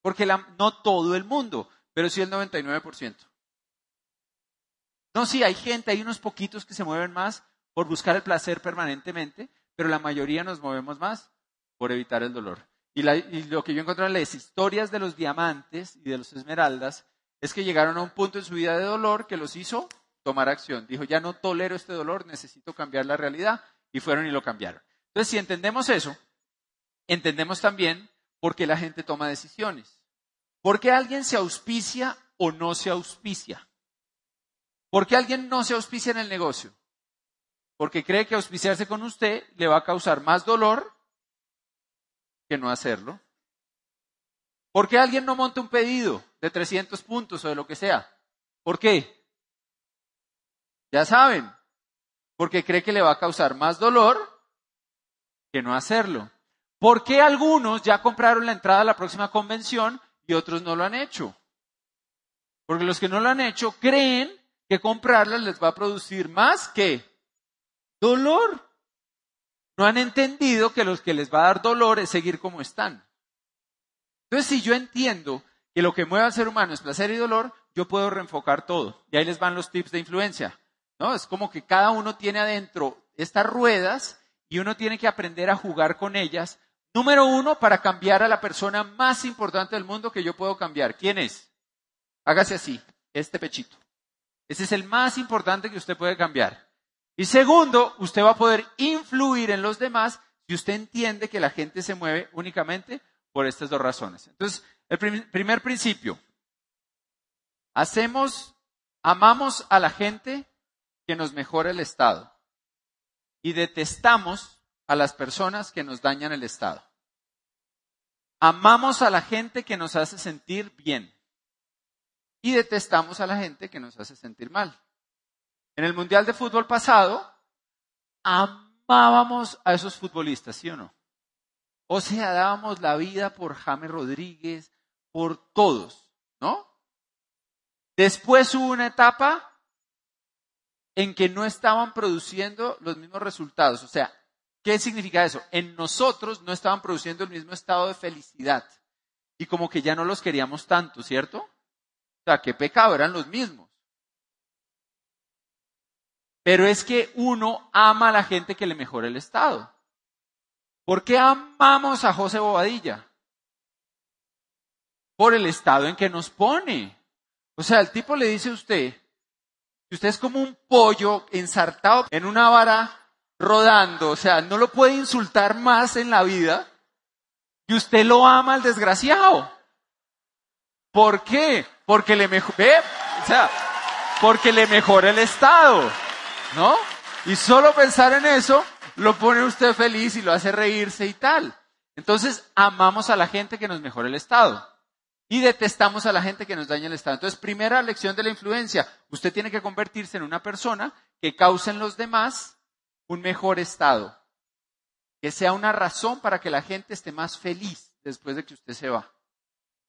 Speaker 2: Porque no todo el mundo, pero sí el 99%. No, sí, hay gente, hay unos poquitos que se mueven más por buscar el placer permanentemente, pero la mayoría nos movemos más por evitar el dolor. Y, y lo que yo encontré en las historias de los diamantes y de los esmeraldas es que llegaron a un punto en su vida de dolor que los hizo tomar acción. Dijo, ya no tolero este dolor, necesito cambiar la realidad. Y fueron y lo cambiaron. Entonces, si entendemos eso, entendemos también por qué la gente toma decisiones. ¿Por qué alguien se auspicia o no se auspicia? ¿Por qué alguien no se auspicia en el negocio? Porque cree que auspiciarse con usted le va a causar más dolor que no hacerlo. ¿Por qué alguien no monta un pedido de 300 puntos o de lo que sea? ¿Por qué? Ya saben, porque cree que le va a causar más dolor que no hacerlo. ¿Por qué algunos ya compraron la entrada a la próxima convención y otros no lo han hecho? Porque los que no lo han hecho creen que comprarla les va a producir más que dolor. No han entendido que los que les va a dar dolor es seguir como están. Entonces, si yo entiendo que lo que mueve al ser humano es placer y dolor, yo puedo reenfocar todo. Y ahí les van los tips de influencia. ¿no? Es como que cada uno tiene adentro estas ruedas y uno tiene que aprender a jugar con ellas. Número uno, para cambiar a la persona más importante del mundo que yo puedo cambiar. ¿Quién es? Hágase así, este pechito. Ese es el más importante que usted puede cambiar. Y segundo, usted va a poder influir en los demás si usted entiende que la gente se mueve únicamente por estas dos razones. Entonces, el primer principio, hacemos, amamos a la gente que nos mejora el estado y detestamos a las personas que nos dañan el estado. Amamos a la gente que nos hace sentir bien y detestamos a la gente que nos hace sentir mal. En el Mundial de Fútbol pasado, amábamos a esos futbolistas, ¿sí o no? O sea, dábamos la vida por James Rodríguez, por todos, ¿no? Después hubo una etapa en que no estaban produciendo los mismos resultados. O sea, ¿qué significa eso? En nosotros no estaban produciendo el mismo estado de felicidad. Y como que ya no los queríamos tanto, ¿cierto? O sea, qué pecado, eran los mismos. Pero es que uno ama a la gente que le mejora el estado. ¿Por qué amamos a José Bobadilla? Por el estado en que nos pone. O sea, el tipo le dice a usted, que usted es como un pollo ensartado en una vara rodando, o sea, no lo puede insultar más en la vida, y usted lo ama al desgraciado. ¿Por qué? Porque le mejora, o sea, porque le mejora el estado, ¿no? Y solo pensar en eso lo pone usted feliz y lo hace reírse y tal. Entonces, amamos a la gente que nos mejora el estado. Y detestamos a la gente que nos daña el estado. Entonces, primera lección de la influencia. Usted tiene que convertirse en una persona que cause en los demás un mejor estado. Que sea una razón para que la gente esté más feliz después de que usted se va.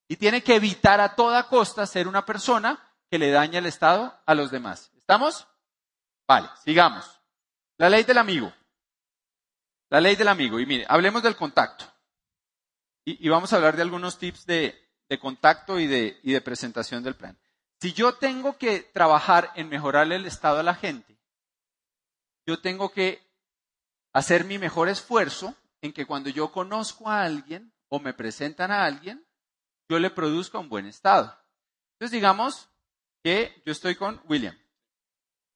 Speaker 2: Y tiene que evitar a toda costa ser una persona que le daña el estado a los demás. ¿Estamos? Vale, sigamos. La ley del amigo. La ley del amigo. Y mire, hablemos del contacto. Y, vamos a hablar de algunos tips de, contacto y de, presentación del plan. Si yo tengo que trabajar en mejorarle el estado a la gente, yo tengo que hacer mi mejor esfuerzo en que cuando yo conozco a alguien o me presentan a alguien, yo le produzca un buen estado. Entonces digamos que yo estoy con William.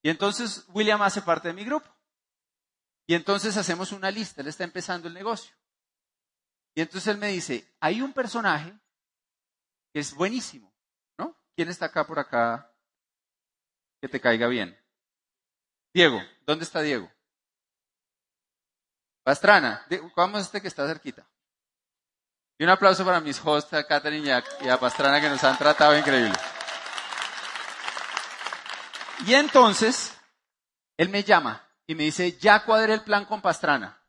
Speaker 2: Y entonces William hace parte de mi grupo. Y entonces hacemos una lista, él está empezando el negocio. Y entonces él me dice, hay un personaje es buenísimo, ¿no? ¿Quién está acá por acá que te caiga bien? Diego, ¿dónde está Diego? Pastrana, ¿cómo es este que está cerquita? Y un aplauso para mis hosts, a Catherine y a, Pastrana, que nos han tratado increíble. Y entonces, él me llama y me dice, ya cuadré el plan con Pastrana.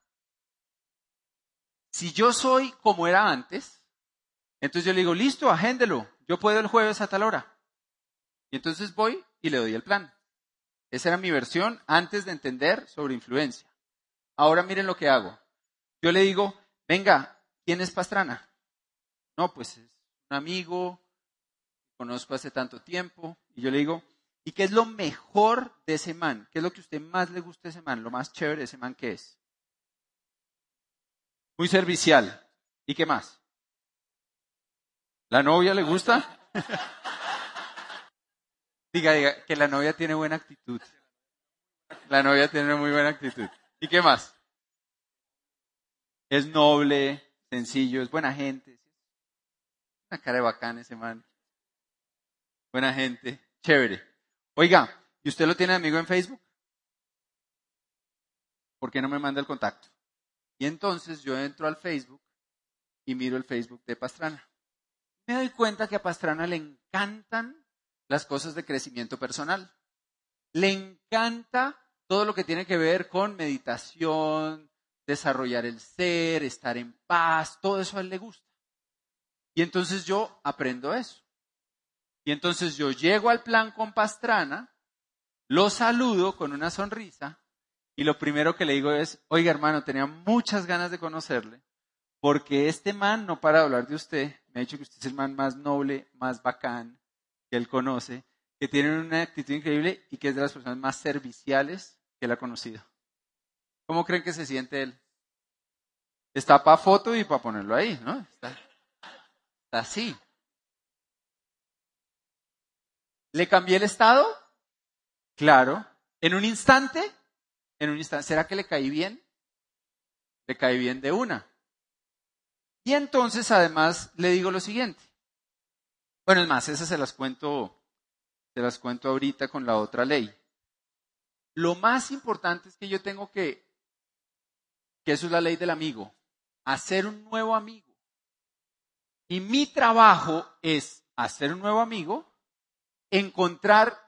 Speaker 2: Si yo soy como era antes, entonces yo le digo, listo, agéndelo, yo puedo el jueves a tal hora. Y entonces voy y le doy el plan. Esa era mi versión antes de entender sobre influencia. Ahora miren lo que hago. Yo le digo, venga, ¿quién es Pastrana? No, pues es un amigo, conozco hace tanto tiempo. Y yo le digo, ¿y qué es lo mejor de ese man? ¿Qué es lo que a usted más le gusta de ese man? Lo más chévere de ese man que es. Muy servicial. ¿Y qué más? ¿La novia le gusta? diga, diga, que la novia tiene buena actitud. La novia tiene muy buena actitud. ¿Y qué más? Es noble, sencillo, es buena gente. Una cara de bacán ese man. Buena gente, chévere. Oiga, ¿y usted lo tiene amigo en Facebook? ¿Por qué no me manda el contacto? Y entonces yo entro al Facebook y miro el Facebook de Pastrana me doy cuenta que a Pastrana le encantan las cosas de crecimiento personal. Le encanta todo lo que tiene que ver con meditación, desarrollar el ser, estar en paz, todo eso a él le gusta. Y entonces yo aprendo eso. Y entonces yo llego al plan con Pastrana, lo saludo con una sonrisa y lo primero que le digo es, oiga hermano, tenía muchas ganas de conocerle, porque este man no para de hablar de usted, me ha dicho que usted es el man más noble, más bacán que él conoce, que tiene una actitud increíble y que es de las personas más serviciales que él ha conocido. ¿Cómo creen que se siente él? Está para foto y para ponerlo ahí, ¿no? Está, está así. ¿Le cambié el estado? Claro. ¿En un instante? En un instante. ¿Será que le caí bien? Le caí bien de una. Y entonces además le digo lo siguiente. Bueno, es más, esas se las cuento, se las cuento ahorita con la otra ley. Lo más importante es que yo tengo que, que eso es la ley del amigo, hacer un nuevo amigo. Y mi trabajo es hacer un nuevo amigo, encontrar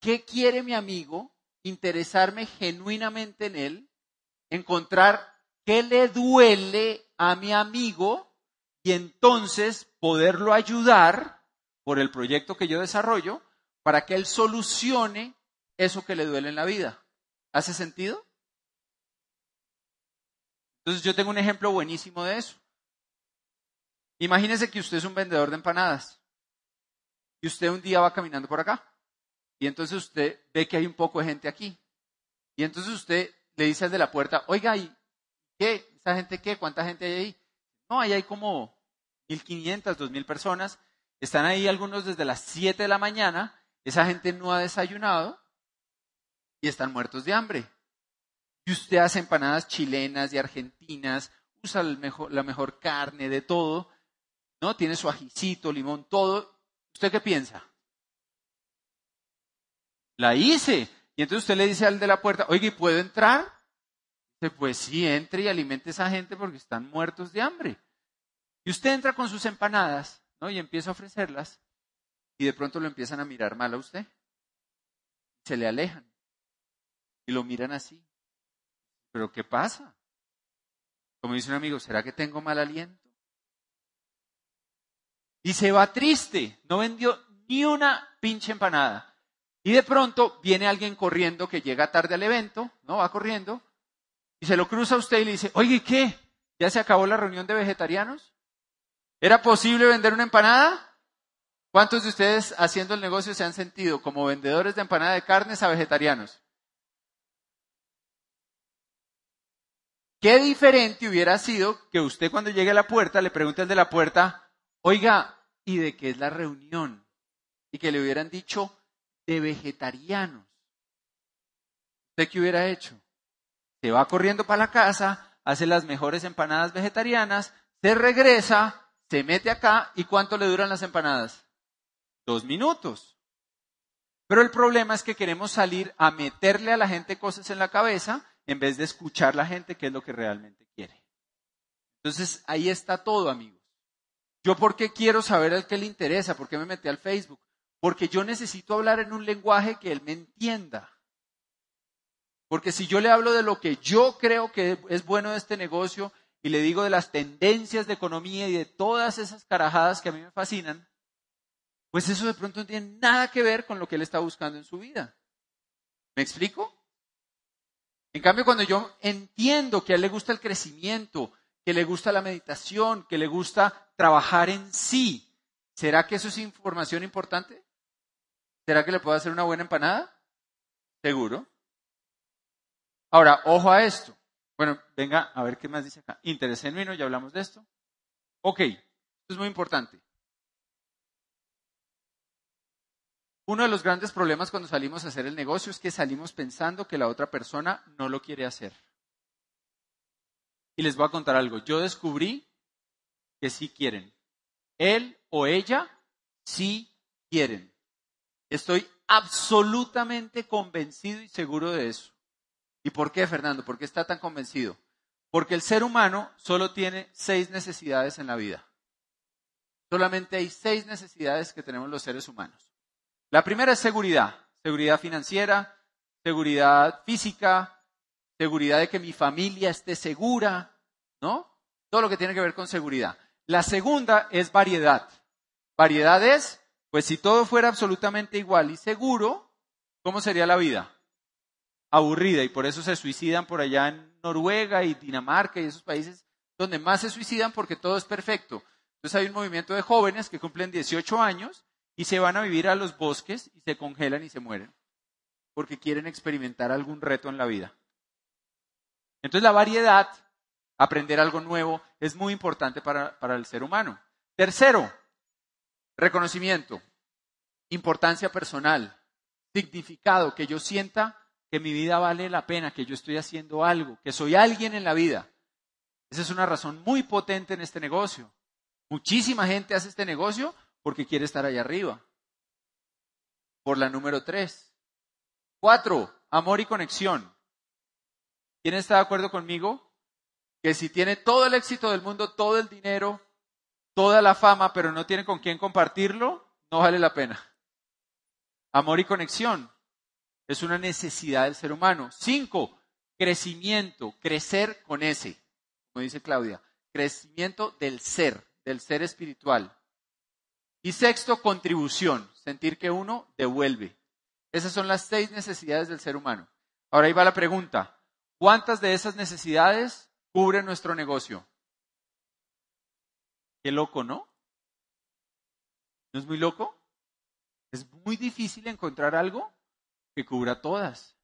Speaker 2: qué quiere mi amigo interesarme genuinamente en él, encontrar qué le duele a mi amigo y entonces poderlo ayudar por el proyecto que yo desarrollo para que él solucione eso que le duele en la vida. ¿Hace sentido? Entonces yo tengo un ejemplo buenísimo de eso. Imagínese que usted es un vendedor de empanadas y usted un día va caminando por acá y entonces usted ve que hay un poco de gente aquí y entonces usted le dice al de la puerta, oiga, ¿y qué? ¿Esa gente qué? ¿Cuánta gente hay ahí? No, ahí hay como 1.500, 2.000 personas. Están ahí algunos desde las 7 de la mañana. Esa gente no ha desayunado y están muertos de hambre. Y usted hace empanadas chilenas y argentinas, usa la mejor carne de todo, ¿no? Tiene su ajicito, limón, todo. ¿Usted qué piensa? La hice. Y entonces usted le dice al de la puerta, oye, ¿puedo entrar? Dice, pues sí, entre y alimente a esa gente porque están muertos de hambre. Y usted entra con sus empanadas, ¿no? Y empieza a ofrecerlas. Y de pronto lo empiezan a mirar mal a usted. Se le alejan. Y lo miran así. ¿Pero qué pasa? Como dice un amigo, ¿será que tengo mal aliento? Y se va triste. No vendió ni una pinche empanada. Y de pronto viene alguien corriendo que llega tarde al evento, ¿no? Va corriendo. Y se lo cruza a usted y le dice, oye, ¿qué? ¿Ya se acabó la reunión de vegetarianos? ¿Era posible vender una empanada? ¿Cuántos de ustedes haciendo el negocio se han sentido como vendedores de empanada de carnes a vegetarianos? Qué diferente hubiera sido que usted cuando llegue a la puerta le pregunte al de la puerta, oiga, ¿y de qué es la reunión? Y que le hubieran dicho de vegetarianos. ¿Usted qué hubiera hecho? Se va corriendo para la casa, hace las mejores empanadas vegetarianas, se regresa, se mete acá y ¿cuánto le duran las empanadas? Dos minutos. Pero el problema es que queremos salir a meterle a la gente cosas en la cabeza en vez de escuchar a la gente qué es lo que realmente quiere. Entonces ahí está todo, amigos. Yo por qué quiero saber al que le interesa, por qué me metí al Facebook, porque yo necesito hablar en un lenguaje que él me entienda. Porque si yo le hablo de lo que yo creo que es bueno de este negocio y le digo de las tendencias de economía y de todas esas carajadas que a mí me fascinan, pues eso de pronto no tiene nada que ver con lo que él está buscando en su vida. ¿Me explico? En cambio, cuando yo entiendo que a él le gusta el crecimiento, que le gusta la meditación, que le gusta trabajar en sí, ¿será que eso es información importante? ¿Será que le puedo hacer una buena empanada? Seguro. Ahora, ojo a esto. Bueno, venga a ver qué más dice acá. Interés genuino, ya hablamos de esto. Ok, esto es muy importante. Uno de los grandes problemas cuando salimos a hacer el negocio es que salimos pensando que la otra persona no lo quiere hacer. Y les voy a contar algo. Yo descubrí que sí quieren. Él o ella sí quieren. Estoy absolutamente convencido y seguro de eso. ¿Y por qué, Fernando? ¿Por qué está tan convencido? Porque el ser humano solo tiene seis necesidades en la vida. Solamente hay seis necesidades que tenemos los seres humanos. La primera es seguridad, seguridad financiera, seguridad física, seguridad de que mi familia esté segura, ¿no? Todo lo que tiene que ver con seguridad. La segunda es variedad. Variedad es, pues si todo fuera absolutamente igual y seguro, ¿cómo sería la vida? Aburrida y por eso se suicidan por allá en Noruega y Dinamarca y esos países donde más se suicidan porque todo es perfecto. Entonces hay un movimiento de jóvenes que cumplen 18 años y se van a vivir a los bosques y se congelan y se mueren porque quieren experimentar algún reto en la vida. Entonces la variedad, aprender algo nuevo, es muy importante para, para el ser humano. Tercero, reconocimiento, importancia personal, significado, que yo sienta que mi vida vale la pena, que yo estoy haciendo algo, que soy alguien en la vida. Esa es una razón muy potente en este negocio. Muchísima gente hace este negocio porque quiere estar allá arriba. Por la número tres. Cuatro, amor y conexión. ¿Quién está de acuerdo conmigo? Que si tiene todo el éxito del mundo, todo el dinero, toda la fama, pero no tiene con quién compartirlo, no vale la pena. Amor y conexión. Es una necesidad del ser humano. Cinco, crecimiento, crecer con ese, como dice Claudia. Crecimiento del ser, del ser espiritual. Y sexto, contribución, sentir que uno devuelve. Esas son las seis necesidades del ser humano. Ahora ahí va la pregunta. ¿Cuántas de esas necesidades cubre nuestro negocio? Qué loco, ¿no? ¿No es muy loco? Es muy difícil encontrar algo que cubra todas.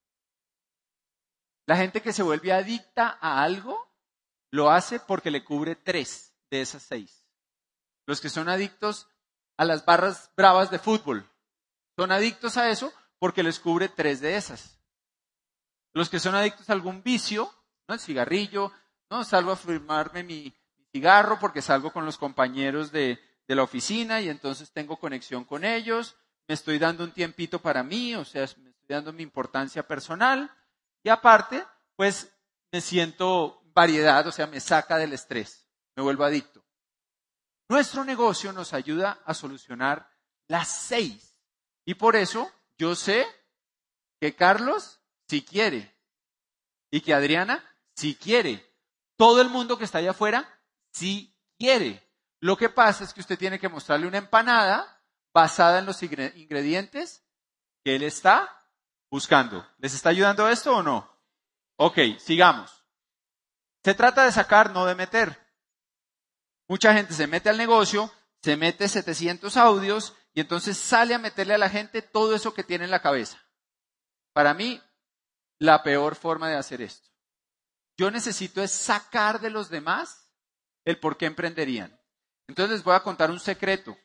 Speaker 2: La gente que se vuelve adicta a algo lo hace porque le cubre tres de esas seis. Los que son adictos a las barras bravas de fútbol son adictos a eso porque les cubre tres de esas. Los que son adictos a algún vicio, ¿no? el cigarrillo, no salgo a firmarme mi, cigarro porque salgo con los compañeros de, la oficina y entonces tengo conexión con ellos, me estoy dando un tiempito para mí, o sea, me estoy dando mi importancia personal y aparte, pues me siento variedad, o sea, me saca del estrés, me vuelvo adicto. Nuestro negocio nos ayuda a solucionar las seis y por eso yo sé que Carlos si quiere y que Adriana si quiere. Todo el mundo que está allá afuera si quiere. Lo que pasa es que usted tiene que mostrarle una empanada basada en los ingredientes que él está buscando. ¿Les está ayudando esto o no? Ok, sigamos. Se trata de sacar, no de meter. Mucha gente se mete al negocio, se mete 700 audios y entonces sale a meterle a la gente todo eso que tiene en la cabeza. Para mí, la peor forma de hacer esto. Yo necesito es sacar de los demás el por qué emprenderían. Entonces les voy a contar un secreto.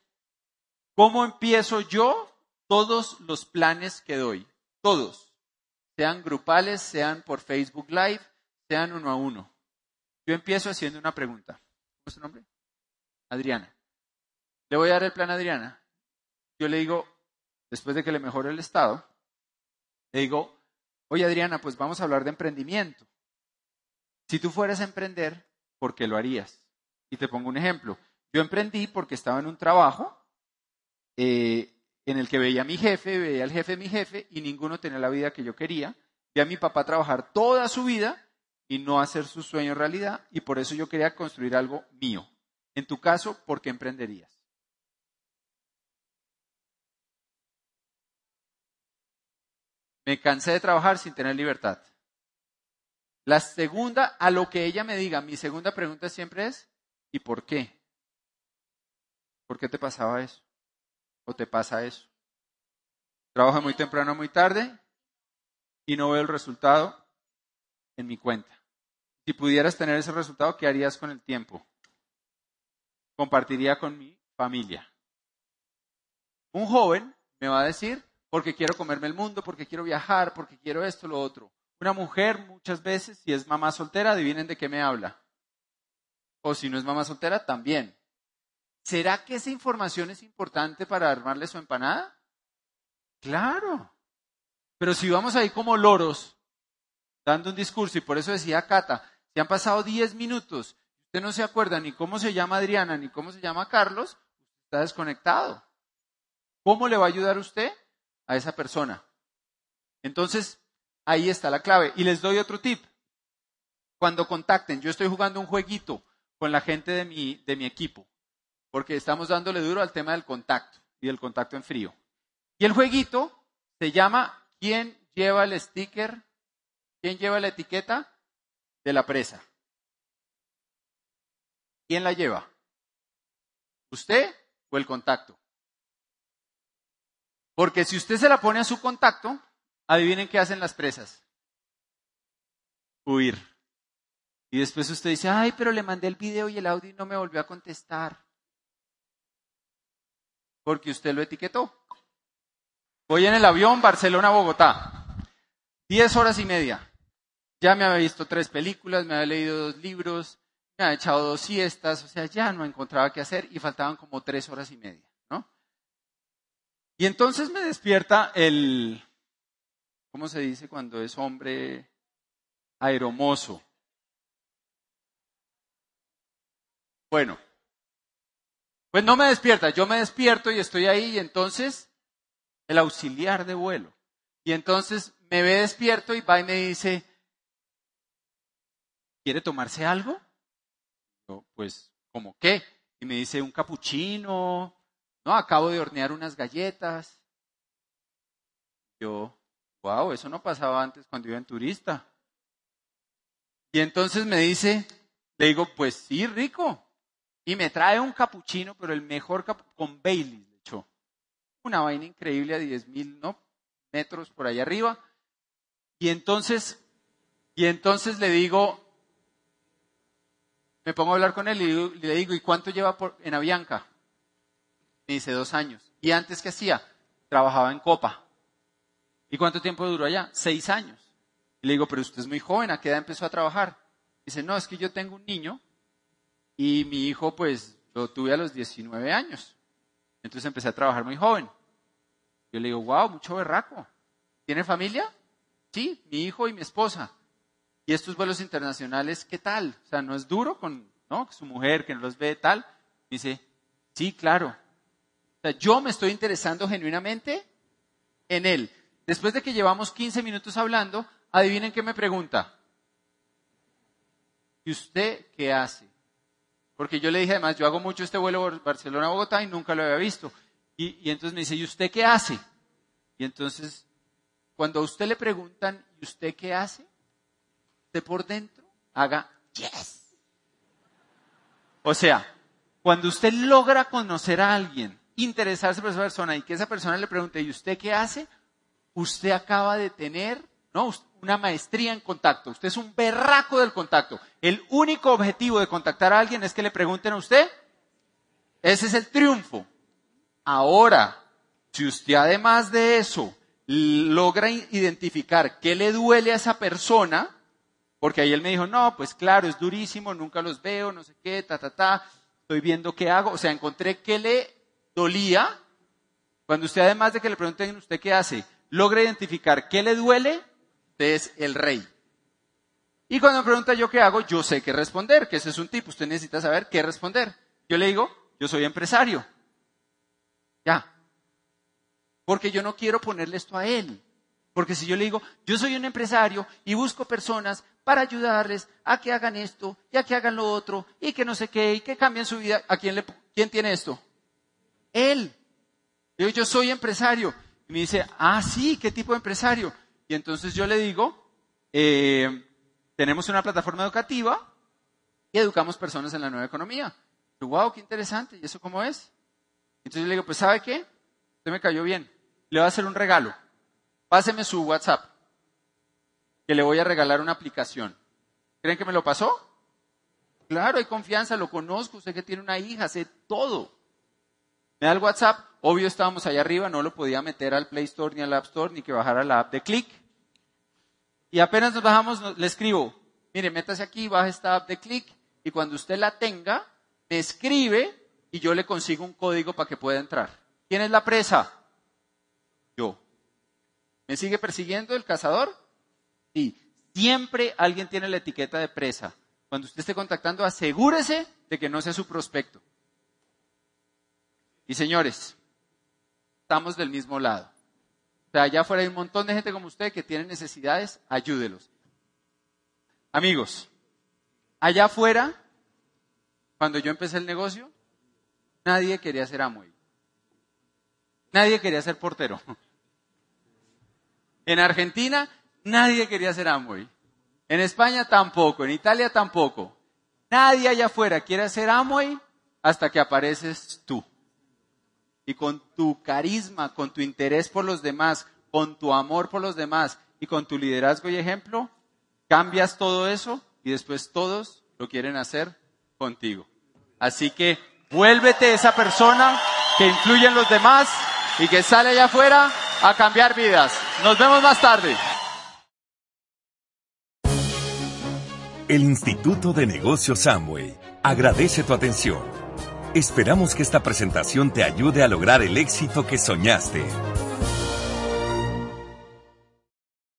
Speaker 2: ¿Cómo empiezo yo todos los planes que doy? Todos. Sean grupales, sean por Facebook Live, sean uno a uno. Yo empiezo haciendo una pregunta. ¿Cómo es su nombre? Adriana. Le voy a dar el plan a Adriana. Yo le digo, después de que le mejore el estado, le digo, oye Adriana, pues vamos a hablar de emprendimiento. Si tú fueras a emprender, ¿por qué lo harías? Y te pongo un ejemplo. Yo emprendí porque estaba en un trabajo eh, en el que veía a mi jefe, veía al jefe de mi jefe y ninguno tenía la vida que yo quería. Vi a mi papá trabajar toda su vida y no hacer sus sueños realidad y por eso yo quería construir algo mío. En tu caso, ¿por qué emprenderías? Me cansé de trabajar sin tener libertad. La segunda, a lo que ella me diga, mi segunda pregunta siempre es, ¿y por qué? ¿Por qué te pasaba eso? ¿O te pasa eso? Trabajo muy temprano, muy tarde y no veo el resultado en mi cuenta. Si pudieras tener ese resultado, ¿qué harías con el tiempo? Compartiría con mi familia. Un joven me va a decir, porque quiero comerme el mundo, porque quiero viajar, porque quiero esto, lo otro. Una mujer muchas veces, si es mamá soltera, adivinen de qué me habla. O si no es mamá soltera, también. ¿Será que esa información es importante para armarle su empanada? Claro. Pero si vamos ahí como loros, dando un discurso, y por eso decía Cata, si han pasado 10 minutos, usted no se acuerda ni cómo se llama Adriana, ni cómo se llama Carlos, está desconectado. ¿Cómo le va a ayudar usted? a esa persona. Entonces, ahí está la clave. Y les doy otro tip. Cuando contacten, yo estoy jugando un jueguito con la gente de mi, de mi equipo, porque estamos dándole duro al tema del contacto y del contacto en frío. Y el jueguito se llama ¿Quién lleva el sticker? ¿Quién lleva la etiqueta de la presa? ¿Quién la lleva? ¿Usted o el contacto? Porque si usted se la pone a su contacto, adivinen qué hacen las presas. Huir. Y después usted dice, ay, pero le mandé el video y el audio y no me volvió a contestar. Porque usted lo etiquetó. Voy en el avión Barcelona-Bogotá. Diez horas y media. Ya me había visto tres películas, me había leído dos libros, me había echado dos siestas, o sea, ya no encontraba qué hacer y faltaban como tres horas y media. Y entonces me despierta el, ¿cómo se dice cuando es hombre aeromoso? Bueno, pues no me despierta, yo me despierto y estoy ahí y entonces el auxiliar de vuelo. Y entonces me ve despierto y va y me dice, ¿quiere tomarse algo? Yo, pues, ¿cómo qué? Y me dice, un capuchino, no, acabo de hornear unas galletas. Yo, wow, eso no pasaba antes cuando iba en turista. Y entonces me dice, le digo, pues sí, rico. Y me trae un capuchino, pero el mejor con Bailey, le echó. Una vaina increíble a 10 mil ¿no? metros por allá arriba. Y entonces, y entonces le digo, me pongo a hablar con él y le digo, ¿y cuánto lleva en Avianca? Me dice, dos años. ¿Y antes qué hacía? Trabajaba en Copa. ¿Y cuánto tiempo duró allá? Seis años. Y le digo, pero usted es muy joven, ¿a qué edad empezó a trabajar? Dice, no, es que yo tengo un niño y mi hijo pues lo tuve a los 19 años. Entonces empecé a trabajar muy joven. Yo le digo, wow, mucho berraco. ¿Tiene familia? Sí, mi hijo y mi esposa. ¿Y estos vuelos internacionales qué tal? O sea, ¿no es duro con ¿no? su mujer que no los ve tal? Dice, sí, claro. O sea, yo me estoy interesando genuinamente en él. Después de que llevamos 15 minutos hablando, adivinen qué me pregunta. ¿Y usted qué hace? Porque yo le dije, además, yo hago mucho este vuelo Barcelona-Bogotá y nunca lo había visto. Y, entonces me dice, ¿y usted qué hace? Y entonces, cuando a usted le preguntan, ¿y usted qué hace? Usted por dentro haga, yes. O sea, cuando usted logra conocer a alguien, interesarse por esa persona y que esa persona le pregunte, ¿y usted qué hace? Usted acaba de tener, ¿no? una maestría en contacto. Usted es un berraco del contacto. El único objetivo de contactar a alguien es que le pregunten a usted. Ese es el triunfo. Ahora, si usted además de eso logra identificar qué le duele a esa persona, porque ahí él me dijo, no, pues claro, es durísimo, nunca los veo, no sé qué, ta, ta, ta, estoy viendo qué hago, o sea, encontré qué le dolía. Cuando usted además de que le pregunten usted qué hace, logra identificar qué le duele, es el rey. Y cuando me pregunta yo qué hago, yo sé qué responder, que ese es un tipo, usted necesita saber qué responder. Yo le digo, yo soy empresario. Ya. Porque yo no quiero ponerle esto a él. Porque si yo le digo, yo soy un empresario y busco personas para ayudarles a que hagan esto y a que hagan lo otro y que no sé qué y que cambien su vida, ¿a quién, le, quién tiene esto? Él. Yo, yo soy empresario. Y me dice, ah, sí, ¿qué tipo de empresario? Y entonces yo le digo, eh, tenemos una plataforma educativa y educamos personas en la nueva economía. Y, wow, qué interesante. ¿Y eso cómo es? Entonces yo le digo, pues ¿sabe qué? Usted me cayó bien. Le voy a hacer un regalo. Páseme su WhatsApp, que le voy a regalar una aplicación. ¿Creen que me lo pasó? Claro, hay confianza, lo conozco, sé que tiene una hija, sé todo. Me da el WhatsApp, obvio estábamos allá arriba, no lo podía meter al Play Store ni al App Store, ni que bajara la app de Click. Y apenas nos bajamos, le escribo, mire, métase aquí, baja esta app de Click, y cuando usted la tenga, me escribe y yo le consigo un código para que pueda entrar. ¿Quién es la presa? Yo. ¿Me sigue persiguiendo el cazador? Sí. Siempre alguien tiene la etiqueta de presa. Cuando usted esté contactando, asegúrese de que no sea su prospecto. Y señores, estamos del mismo lado. O sea, allá afuera hay un montón de gente como usted que tiene necesidades, ayúdelos. Amigos, allá afuera, cuando yo empecé el negocio, nadie quería ser amo. Nadie quería ser portero. En Argentina, nadie quería ser Amway. En España tampoco, en Italia tampoco. Nadie allá afuera quiere ser Amway hasta que apareces tú y con tu carisma, con tu interés por los demás, con tu amor por los demás y con tu liderazgo y ejemplo, cambias todo eso y después todos lo quieren hacer contigo. Así que vuélvete esa persona que influye en los demás y que sale allá afuera a cambiar vidas. Nos vemos más tarde.
Speaker 1: El Instituto de Negocios Samway agradece tu atención. Esperamos que esta presentación te ayude a lograr el éxito que soñaste.